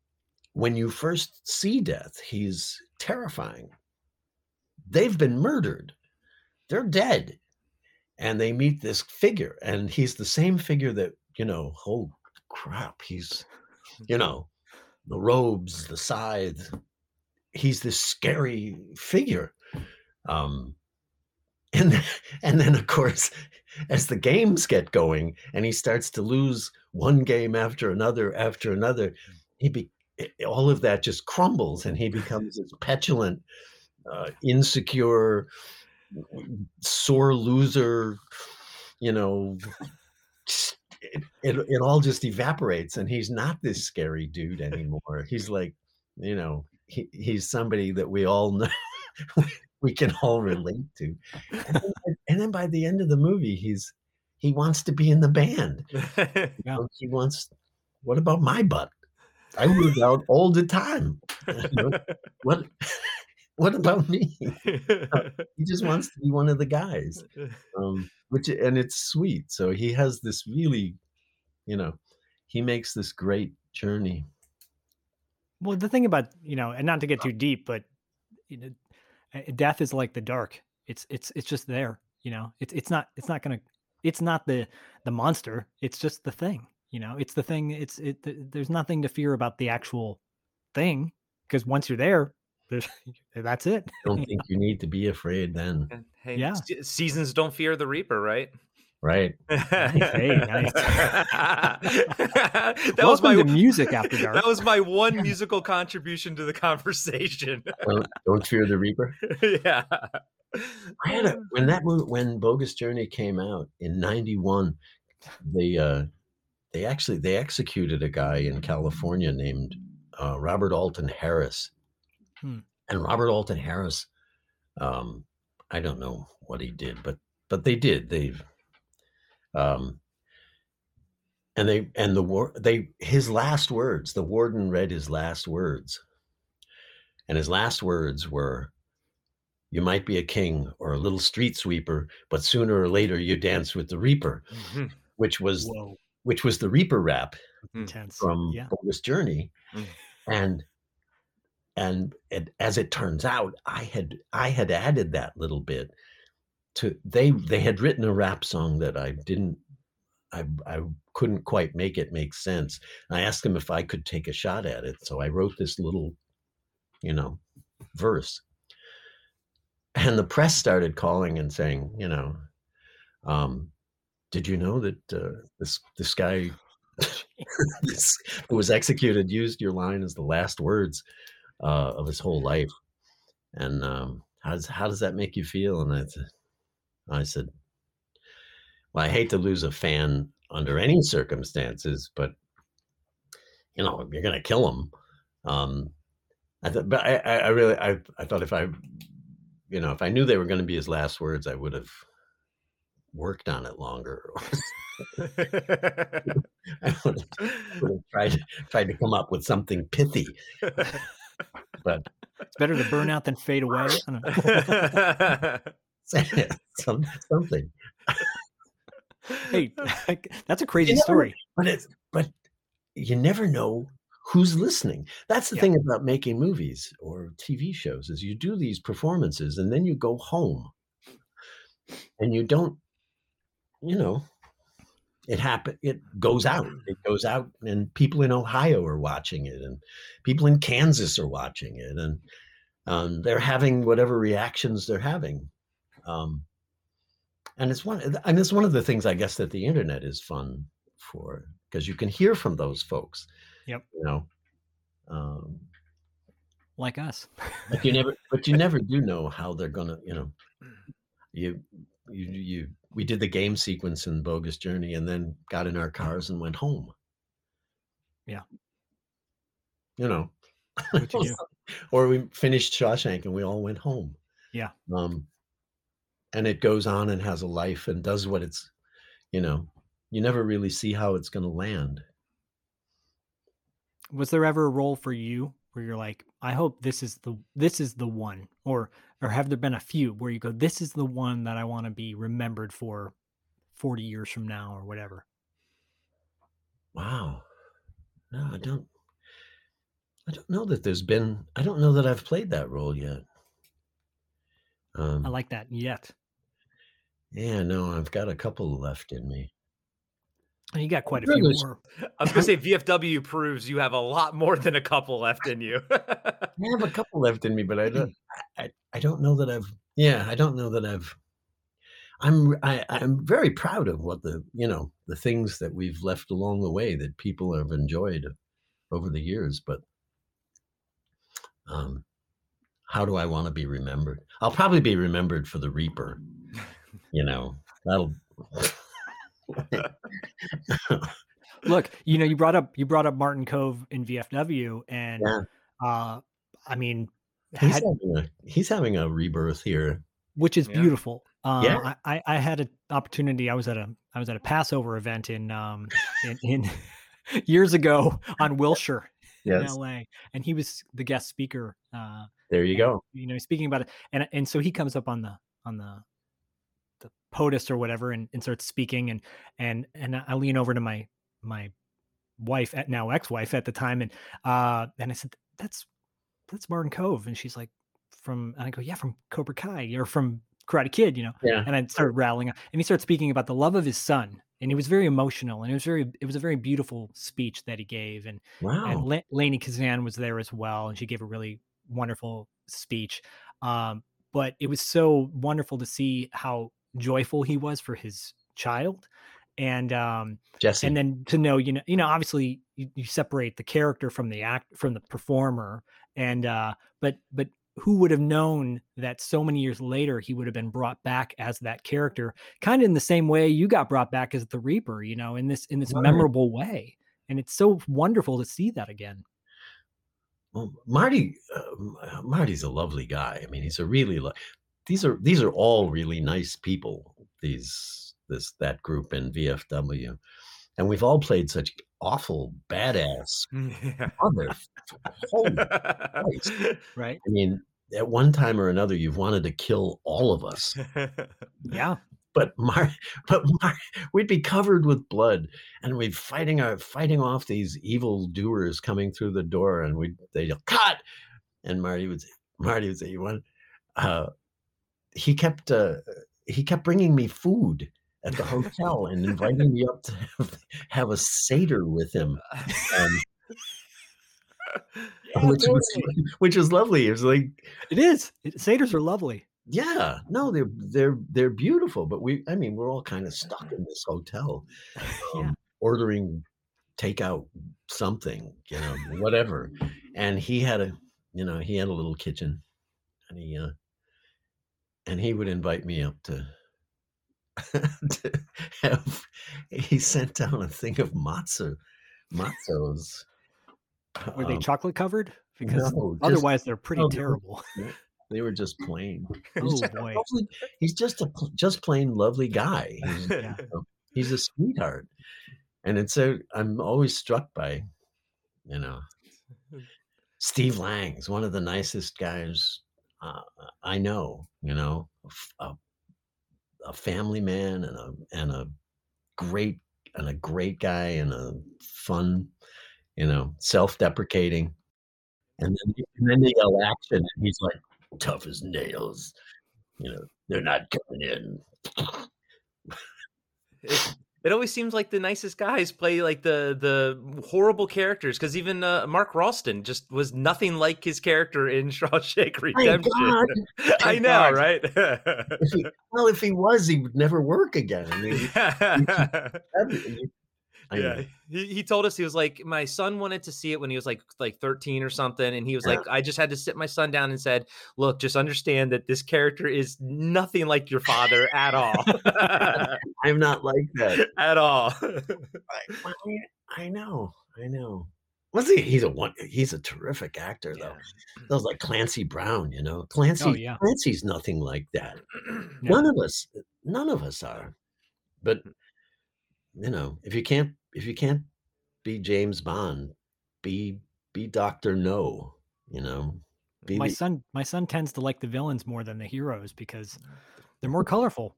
when you first see death, he's terrifying. They've been murdered. They're dead. And they meet this figure, and he's the same figure that, you know, oh crap, he's, you know, the robes, the scythe. He's this scary figure. Um, and then, and then of course, as the games get going and he starts to lose one game after another after another, he be all of that just crumbles and he becomes this petulant, uh, insecure, sore loser. You know, it, it it all just evaporates and he's not this scary dude anymore. He's like, you know, he, he's somebody that we all know we can all relate to. And then, and then by the end of the movie, he's he wants to be in the band. You know, He wants what about my butt? I move out all the time. You know, what what about me? he just wants to be one of the guys. Um, which and it's sweet. So he has this really, you know, he makes this great journey. Well, the thing about you know, and not to get too deep, but you know, uh, death is like the dark. It's it's it's just there. You know, it's it's not it's not gonna it's not the the monster. It's just the thing. You know, it's the thing. It's it. There's nothing to fear about the actual thing because once you're there, there's that's it. I don't think you need to be afraid then. Hey, Yeah. seasons don't fear the reaper, right? Right. Hey, nice. that was my music after dark. that was my one musical contribution to the conversation. Well, don't fear the Reaper. yeah. I had a, when that movie, when Bogus Journey came out in '91, they uh, they actually they executed a guy in California named uh, Robert Alton Harris, Hmm. and Robert Alton Harris, um, I don't know what he did, but but they did they, um, and they and the war they his last words the warden read his last words, and his last words were. You might be a king or a little street sweeper, but sooner or later you dance with the Reaper, Mhm. which was Whoa, which was the Reaper rap intense. from yeah. Bogus Journey, Mm. and and it, as it turns out, I had I had added that little bit to they they had written a rap song that I didn't I I couldn't quite make it make sense. I asked them if I could take a shot at it, so I wrote this little, you know, verse. And the press started calling and saying, you know, um, did you know that uh, this this guy this, who was executed used your line as the last words uh, of his whole life? And um, how does how does that make you feel? And I, said- I said, well, I hate to lose a fan under any circumstances, but you know, you're gonna kill him. Um, I thought, but I, I really, I, I thought if I, you know, if I knew they were going to be his last words, I would have worked on it longer. I would have tried tried to come up with something pithy, but It's better to burn out than fade away. I don't know. something. hey, that's a crazy You never- story. But it's but you never know who's listening. That's the Yeah. thing about making movies or TV shows is you do these performances and then you go home and you don't, you know, it happen it goes out. It goes out and people in Ohio are watching it and people in Kansas are watching it and um, they're having whatever reactions they're having. Um, and it's one and it's one of the things I guess that the internet is fun for because you can hear from those folks. Yep. You know. Um, Like us. but you never but you never do know how they're gonna you know you you you we did the game sequence in bogus journey and then got in our cars and went home. Yeah. you know? You or we finished shawshank and we all went home. Yeah. um and it goes on and has a life and does what it's you know you never really see how it's going to land. Was there ever a role for you where you're like, I hope this is the this is the one, or or have there been a few where you go, this is the one that I want to be remembered for, forty years from now or whatever? wow no i don't i don't know that there's been i don't know that i've played that role yet um I like that. Yet, Yeah, no, I've got a couple left in me. And you got quite a Sure few more. I was gonna say VFW proves you have a lot more than a couple left in you. I have a couple left in me, but I don't. I, I don't know that I've. Yeah, I don't know that I've. I'm. I, I'm very proud of what the you know the things that we've left along the way that people have enjoyed over the years. But um, how do I want to be remembered? I'll probably be remembered for the Reaper. You know, that'll. Look, you know, you brought up you brought up Martin Kove in VFW, and Yeah. uh, I mean, He's had, having a he's having a rebirth here. which is Yeah. beautiful. Uh, Yeah. I, I I had an opportunity. I was at a I was at a Passover event in um in, in years ago on Wilshire yes. in LA, and he was the guest speaker. Uh, there you go. you know, speaking about it, and and so he comes up on the on the the POTUS or whatever, and, and starts speaking, and and and I lean over to my my wife at now ex-wife at the time, and uh, and I said, "That's that's Martin Kove," and she's like, "From," and I go, "Yeah, from Cobra Kai or from Karate Kid," you know, Yeah. and I started rattling, and he started speaking about the love of his son. And he was very emotional, and it was very, it was a very beautiful speech that he gave. And Wow. and La- Lainie Kazan was there as well, and she gave a really wonderful speech. Um, but it was so wonderful to see how joyful he was for his child, and um, Jesse. and then to know, you know, you know, obviously you, you separate the character from the act from the performer, and uh, but but who would have known that so many years later he would have been brought back as that character, kind of in the same way you got brought back as the Reaper, you know, in this in this Right. memorable way, and it's so wonderful to see that again. Well, Marty, uh, Marty's a lovely guy. I mean, he's a really. Lo- these are these are all really nice people. These this that group in VFW, and we've all played such awful badass yeah. mother. Right? I mean, at one time or another, you've wanted to kill all of us. Yeah. But Mar, but Mar, we'd be covered with blood, and we'd fighting our fighting off these evil doers coming through the door, and we they yell, cut, and Marty would say, Marty would say, you want, uh, he kept uh, he kept bringing me food at the hotel and inviting me up to have, have a seder with him. Um, which was which was lovely. It was like It is. It, seders are lovely. yeah, no, they're they're they're beautiful, but we I mean we're all kind of stuck in this hotel, um, Yeah. ordering takeout something, you know, whatever. And he had a you know he had a little kitchen, and he uh, and he would invite me up to. to have, he sent down a thing of matzo, matzos. Were they um, chocolate covered? Because no, just- otherwise they're pretty no, terrible. They were just plain. He's Oh, just a boy. lovely- he's just a just plain lovely guy. He's, Yeah. you know, he's a sweetheart, and it's a. I'm always struck by, you know, Steve Lang's one of the nicest guys uh, I know. You know, a family man and a and a great and a great guy and a fun, you know, self-deprecating. And then, and then they yell action, and he's like tough as nails. You know, they're not coming in. it always seems like the nicest guys play like the the horrible characters because even uh, Mark Rolston just was nothing like his character in Shawshank Redemption. I know, God. right? If he, well, if he was, he would never work again. I mean, I yeah, he, he told us he was like my son wanted to see it when he was like like 13 or something and he was Yeah. like I just had to sit my son down and said look just understand that this character is nothing like your father at all I'm not like that. at all I, I know, I know. What's he? He's a one. He's a terrific actor, though. That was like Clancy Brown, you know. Oh, Clancy, Oh, yeah. Clancy's nothing like that. Yeah. None of us, none of us are. But mm. You know, if you can't, if you can't be James Bond, be be Doctor No. You know, be My the- son, my son tends to like the villains more than the heroes because they're more colorful.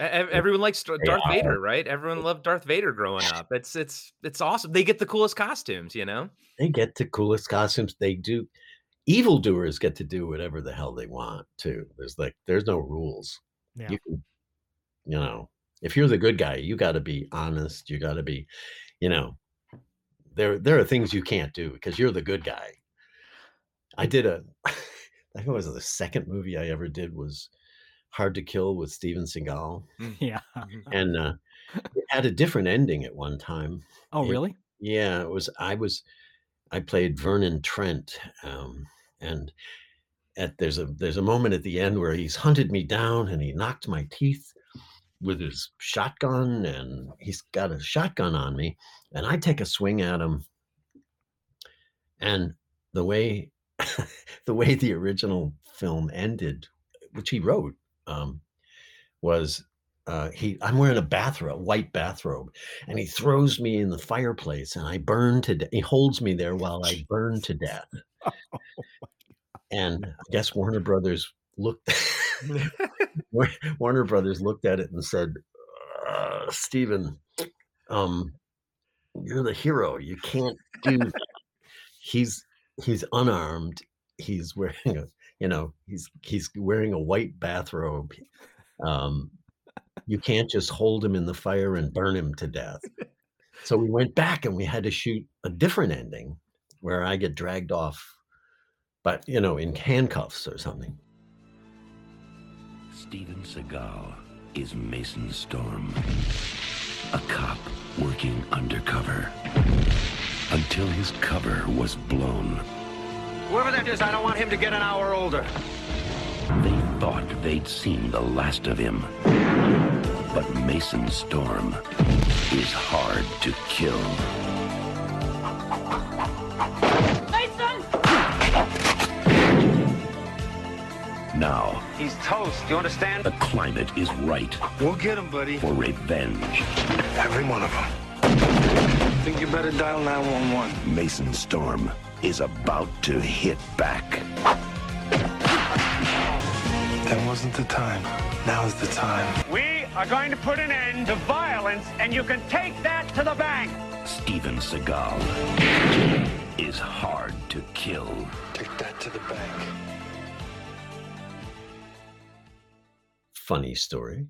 Everyone likes Darth are. Vader right everyone loved Darth Vader growing up it's it's it's awesome they get the coolest costumes you know they get the coolest costumes. They do. Evildoers get to do whatever the hell they want too. There's like there's no rules. Yeah. You can, you know, if you're the good guy, you got to be honest. You got to be, you know, there there are things you can't do because you're the good guy. I did a, I think it was the second movie I ever did was Hard to Kill with Steven Seagal, Yeah. and uh, it had a different ending at one time. Oh, It- really? yeah, it was. I was. I played Vernon Trent, um, and at there's a there's a moment at the end where he's hunted me down and he knocked my teeth with his shotgun, and he's got a shotgun on me, and I take a swing at him, and the way the way the original film ended, which he wrote, um, was uh, he I'm wearing a bathrobe, white bathrobe, and he throws me in the fireplace, and I burn to death. He holds me there while I burn to death. And I guess Warner Brothers looked. Warner Brothers looked at it and said, uh, "Steven, um, you're the hero. You can't do that." he's he's unarmed. He's wearing a you know he's he's wearing a white bathrobe. Um, you can't just hold him in the fire and burn him to death. So we went back and we had to shoot a different ending where I get dragged off, but you know, in handcuffs or something. Steven Seagal is Mason Storm, a cop working undercover until his cover was blown. Whoever that is, I don't want him to get an hour older. They thought they'd seen the last of him. But Mason Storm is hard to kill. Now, He's toast, you understand? the climate is right We'll get him, buddy. for revenge. Every one of them. Think you better dial 911. Mason Storm is about to hit back. That wasn't the time. Now's the time. We are going to put an end to violence, and you can take that to the bank. Steven Seagal is hard to kill. Take that to the bank. Funny story.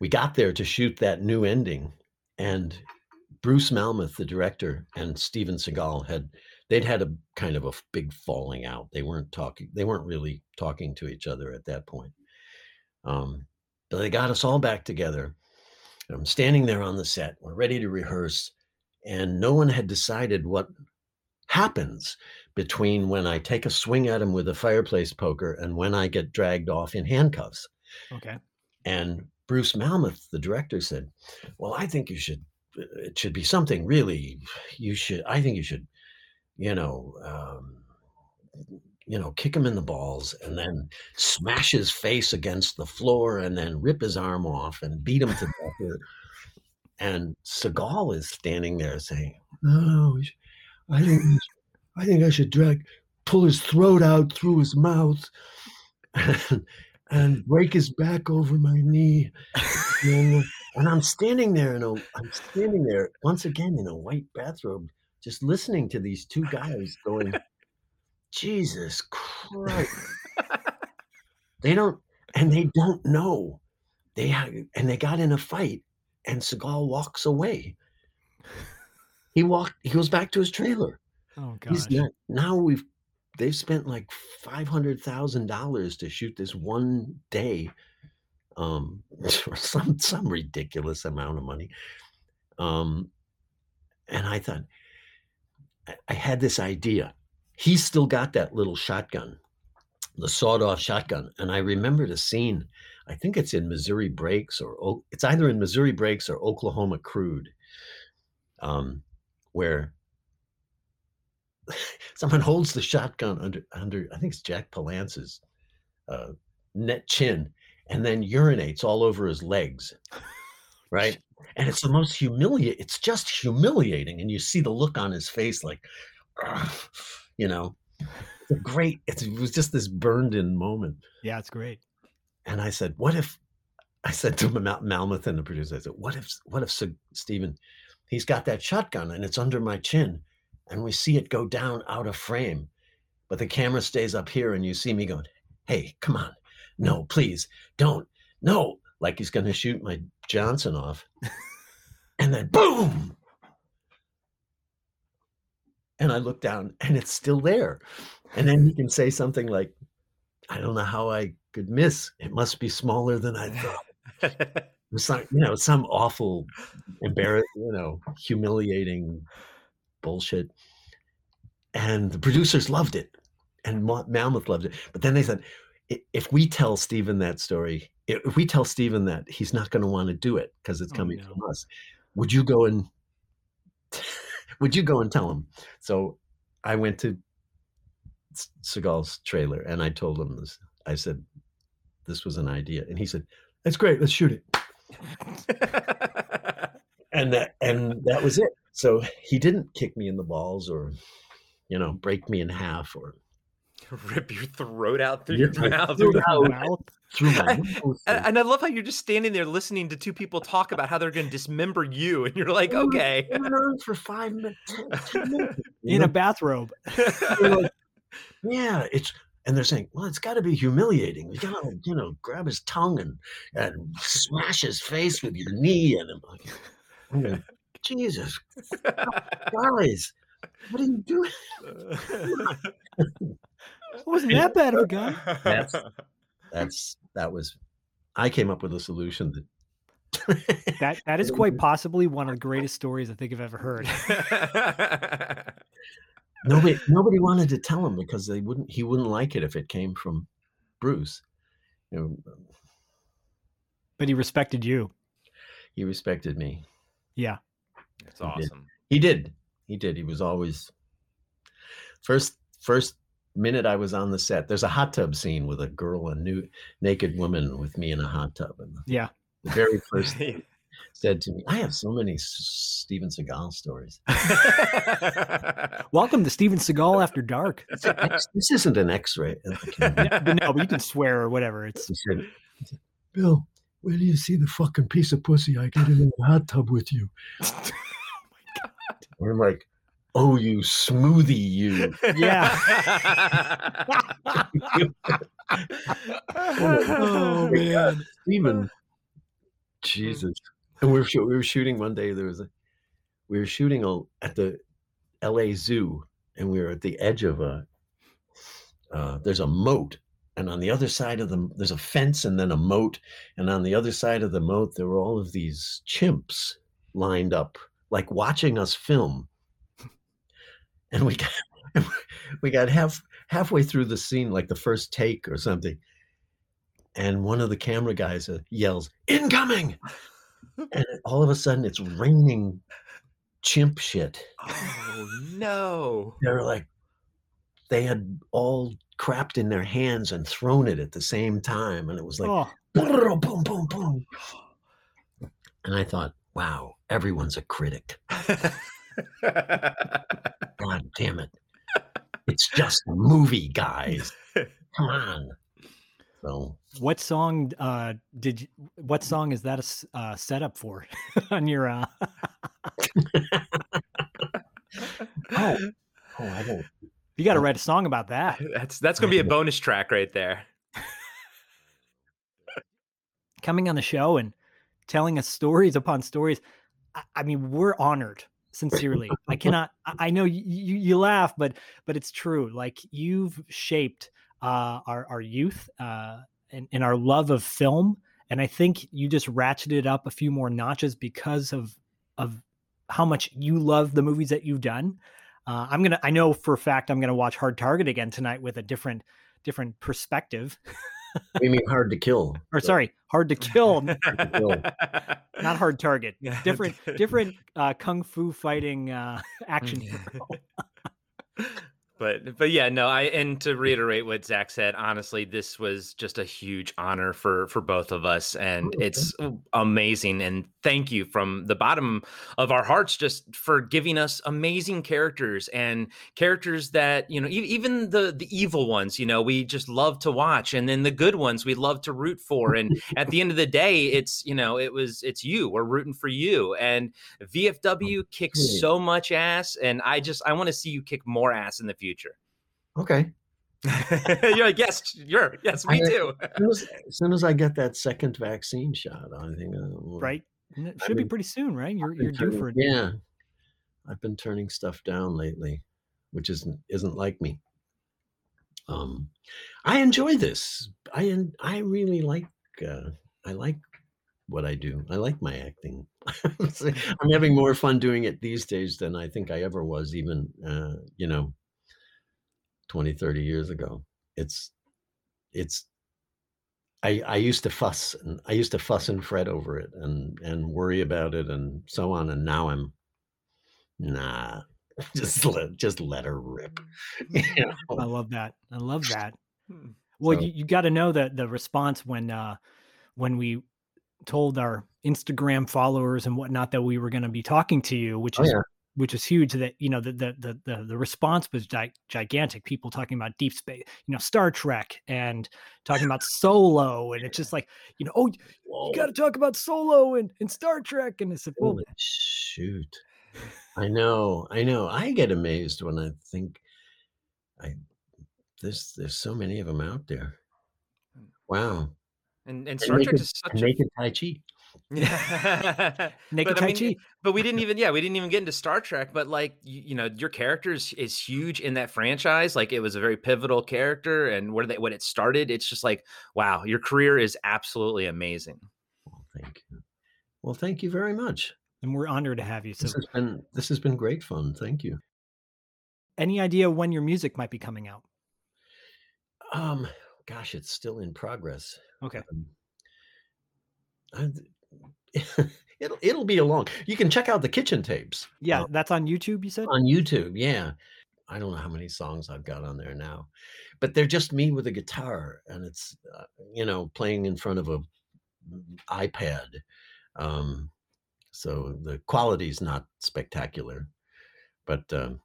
We got there to shoot that new ending, and Bruce Malmuth, the director, and Steven Seagal had they'd had a kind of a big falling out. They weren't talking. They weren't really talking to each other at that point. Um, but they got us all back together. I'm standing there on the set. We're ready to rehearse, and no one had decided what happens between when I take a swing at him with a fireplace poker and when I get dragged off in handcuffs. Okay. And Bruce Malmuth, the director, said, "Well, I think you should. uh, It should be something really. You should. I think you should. You know, um, you know, kick him in the balls and then smash his face against the floor and then rip his arm off and beat him to death. And Seagal is standing there saying, "No, I think I think I should drag, pull his throat out through his mouth, and, break his back over my knee." And, and I'm standing there in a, I'm standing there once again in a white bathrobe, just listening to these two guys going, Jesus Christ. they don't, and they don't know. They have, and they got in a fight, and Seagal walks away. He walked, he goes back to his trailer. Oh not, now we've, they've spent like $500,000 to shoot this one day um some some ridiculous amount of money. Um and i thought I, I had this idea. He's still got that little shotgun the sawed-off shotgun and i remembered a scene i think it's in missouri breaks or it's either in missouri breaks or oklahoma crude um where someone holds the shotgun under under i think it's jack palance's uh net chin and then urinates all over his legs right? And it's the most humiliating it's just humiliating and you see the look on his face like you know? It's a great it's, it was just this burned in moment. Yeah, it's great. and i said what if i said to Mal- malmuth and the producer i said what if what if Sir steven he's got that shotgun and it's under my chin and we see it go down out of frame but the camera stays up here and you see me going hey come on. No please don't. No like he's going to shoot my johnson off. And then boom! And i look down and it's still there. And then he can say something like i don't know how i could miss. It must be smaller than i thought. It's like you know some awful embarrassing, you know humiliating bullshit and the producers loved it and Ma- Malmuth loved it. But then they said, if we tell Steven that story, if we tell Steven that, he's not going to want to do it because it's Oh, coming no. from us. Would you go and would you go and tell him? So I went to Seagal's trailer and I told him this. I said, this was an idea, and he said, "That's great. Let's shoot it." and that and that was it. So he didn't kick me in the balls or, you know, break me in half or Rip your throat out through Rip your mouth. throat out. Mouth. through my mouth. And, and I love how you're just standing there listening to two people talk about how they're going to dismember you, and you're like, okay. It went for five minutes, 10 minutes. In know? a bathrobe. Like, yeah, it's and they're saying, well, it's got to be humiliating. You got to, you know, grab his tongue and and smash his face with your knee, and I'm like, I'm going, Jesus, guys, what are you doing? It wasn't that bad of a gun. That's that's that was. I came up with a solution that That that is quite possibly one of the greatest stories I think I've ever heard. nobody nobody wanted to tell him because they wouldn't. He wouldn't like it if it came from Bruce. You know, um, But he respected you. he respected me. Yeah. That's He did. awesome. He did. He did. He was always first first minute I was on the set. There's a hot tub scene with a girl, a new naked woman with me in a hot tub, and Yeah. the very first thing he said to me, "I have so many Steven Seagal stories." Welcome to Steven Seagal After Dark. This isn't an X-ray. No, but you can swear or whatever. It's He said, "Bill, where do you see the fucking piece of pussy I get in the hot tub with you?" And I'm like, "Oh, you smoothie, you." yeah. oh man. Steven. Jesus. And we were we were shooting one day. There was a we were shooting a, at the L.A. Zoo, and we were at the edge of a. Uh, there's a moat, and on the other side of the there's a fence, and then a moat, and on the other side of the moat there were all of these chimps lined up, like watching us film. And we got we got half halfway through the scene, like the first take or something, and one of the camera guys uh, yells incoming and all of a sudden it's raining chimp shit oh no. they're like they had all crapped in their hands and thrown it at the same time, and it was like Oh, boom, boom, boom, boom. And I thought, wow, everyone's a critic. God damn it. It's just a movie, guys. Come on. So what song uh did you what song is that a s- uh setup for on your uh oh, oh I don't you got to write a song about that That's that's gonna be a bonus track right there. coming on the show and telling us stories upon stories i, I mean we're honored sincerely. I cannot I- know you, you you laugh but but it's true. Like you've shaped uh our our youth uh and, and our love of film and i think you just ratcheted up a few more notches because of of how much you love the movies that you've done. Uh, i'm gonna i know for a fact i'm gonna watch hard target again tonight with a different different perspective we mean hard to kill. or sorry hard to kill kill. not hard target different different uh kung fu fighting uh action hero But but yeah, no, I and to reiterate what Zach said, honestly, this was just a huge honor for for both of us, and oh, it's amazing. And thank you from the bottom of our hearts, just for giving us amazing characters and characters that you know, e- even the the evil ones, you know, we just love to watch, and then the good ones we love to root for. And at the end of the day, it's you know, it was it's you. We're rooting for you, and VFW kicks so much ass, and I just I want to see you kick more ass in the future. Okay. you're like, yes, you're yes, me I- too. As soon as, as soon as I get that second vaccine shot, I think uh, right And it I should be mean, pretty soon right you're, you're due for it Yeah, I've been turning stuff down lately, which isn't isn't like me. Um, I enjoy this. I I really like uh, I like what I do. I like my acting. I'm having more fun doing it these days than I think I ever was, even uh, you know, 20, 30 years ago. It's it's I, I used to fuss and I used to fuss and fret over it and and worry about it and so on and now I'm nah just let just let her rip you i love that. I love that. Well So- you, you got to know the the response when uh when we told our instagram followers and whatnot that we were going to be talking to you which Oh, is yeah. Which is huge that you know the the the the, the response was gi- gigantic people talking about deep space you know star trek and talking about solo and it's just like you know oh you got to talk about solo and, and star trek and it's like well Holy shoot. I know I know. I get amazed when I think I there's there's so many of them out there. Mm. Wow. And and And Star Trek naked- is such and a naked Tai Chi Yeah. Naked but, I Tai mean, Chi. but we didn't even yeah we didn't even get into Star Trek but like you, you know your character is, is huge in that franchise like it was a very pivotal character and where they when it started it's just like wow your career is absolutely amazing Well, thank you well thank you very much and we're honored to have you so this has been this has been great fun thank you any idea when your music might be coming out Um, gosh, it's still in progress. Okay. Um, I, it'll it'll be along. You can check out the kitchen tapes. yeah uh, that's on youtube you said on YouTube. Yeah, I don't know how many songs I've got on there now, but they're just me with a guitar, and it's uh, you know playing in front of a iPad. Um, so the quality's not spectacular, but um,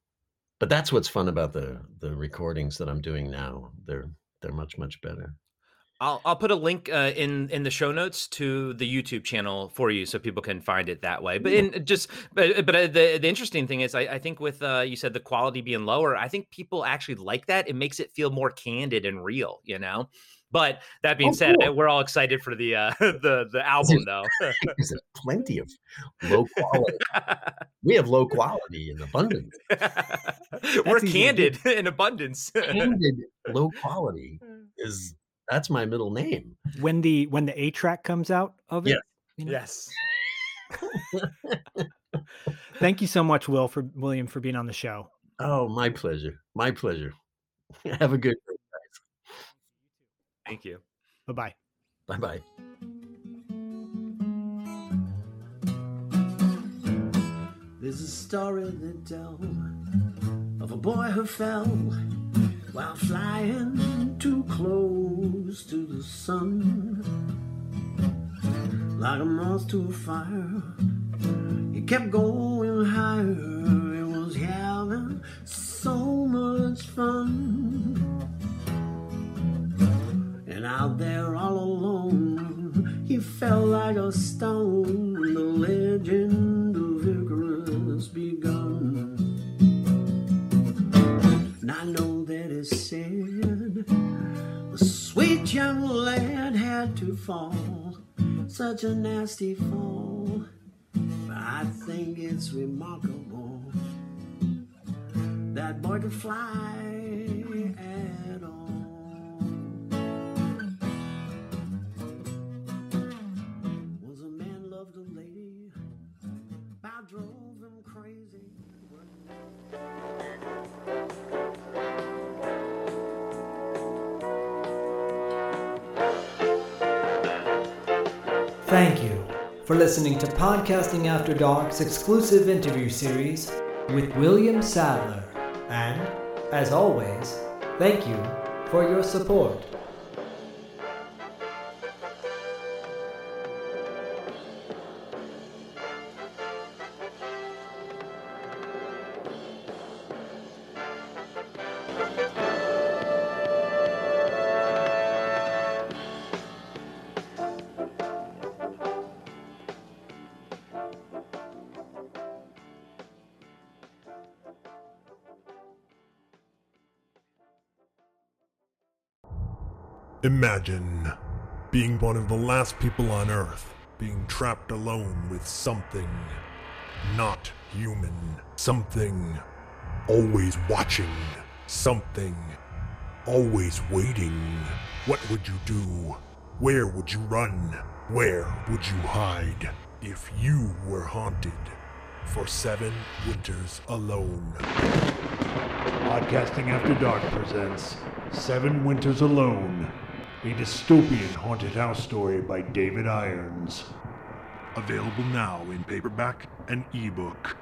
but that's what's fun about the the recordings that I'm doing now. They're they're much much better. I'll I'll put a link uh, in in the show notes to the YouTube channel for you, so people can find it that way. But in just but but uh, the the interesting thing is, I, I think with uh, you said the quality being lower, I think people actually like that. It makes it feel more candid and real, you know. But that being Oh, said, cool. we're all excited for the uh, the the album, though. There's plenty of low quality. we have low quality in abundance. we're easy to do. candid in abundance. Candid low quality is that's my middle name. when the when the a track comes out of it Yes. you know? yes. thank you so much will for william for being on the show Oh, my pleasure. My pleasure. Have a good Thank you. bye-bye bye bye. There's a story the tell of a boy who fell while flying too close to the sun. Like a moth to a fire, he kept going higher. It was having listening to Podcasting After Dark's exclusive interview series with William Sadler. And, as always, thank you for your support. Imagine being one of the last people on Earth, being trapped alone with something not human, something always watching, something always waiting. What would you do? Where would you run? Where would you hide if you were haunted for seven winters alone? Podcasting After Dark presents Seven Winters Alone, a dystopian haunted house story by David Irons. Available now in paperback and ebook.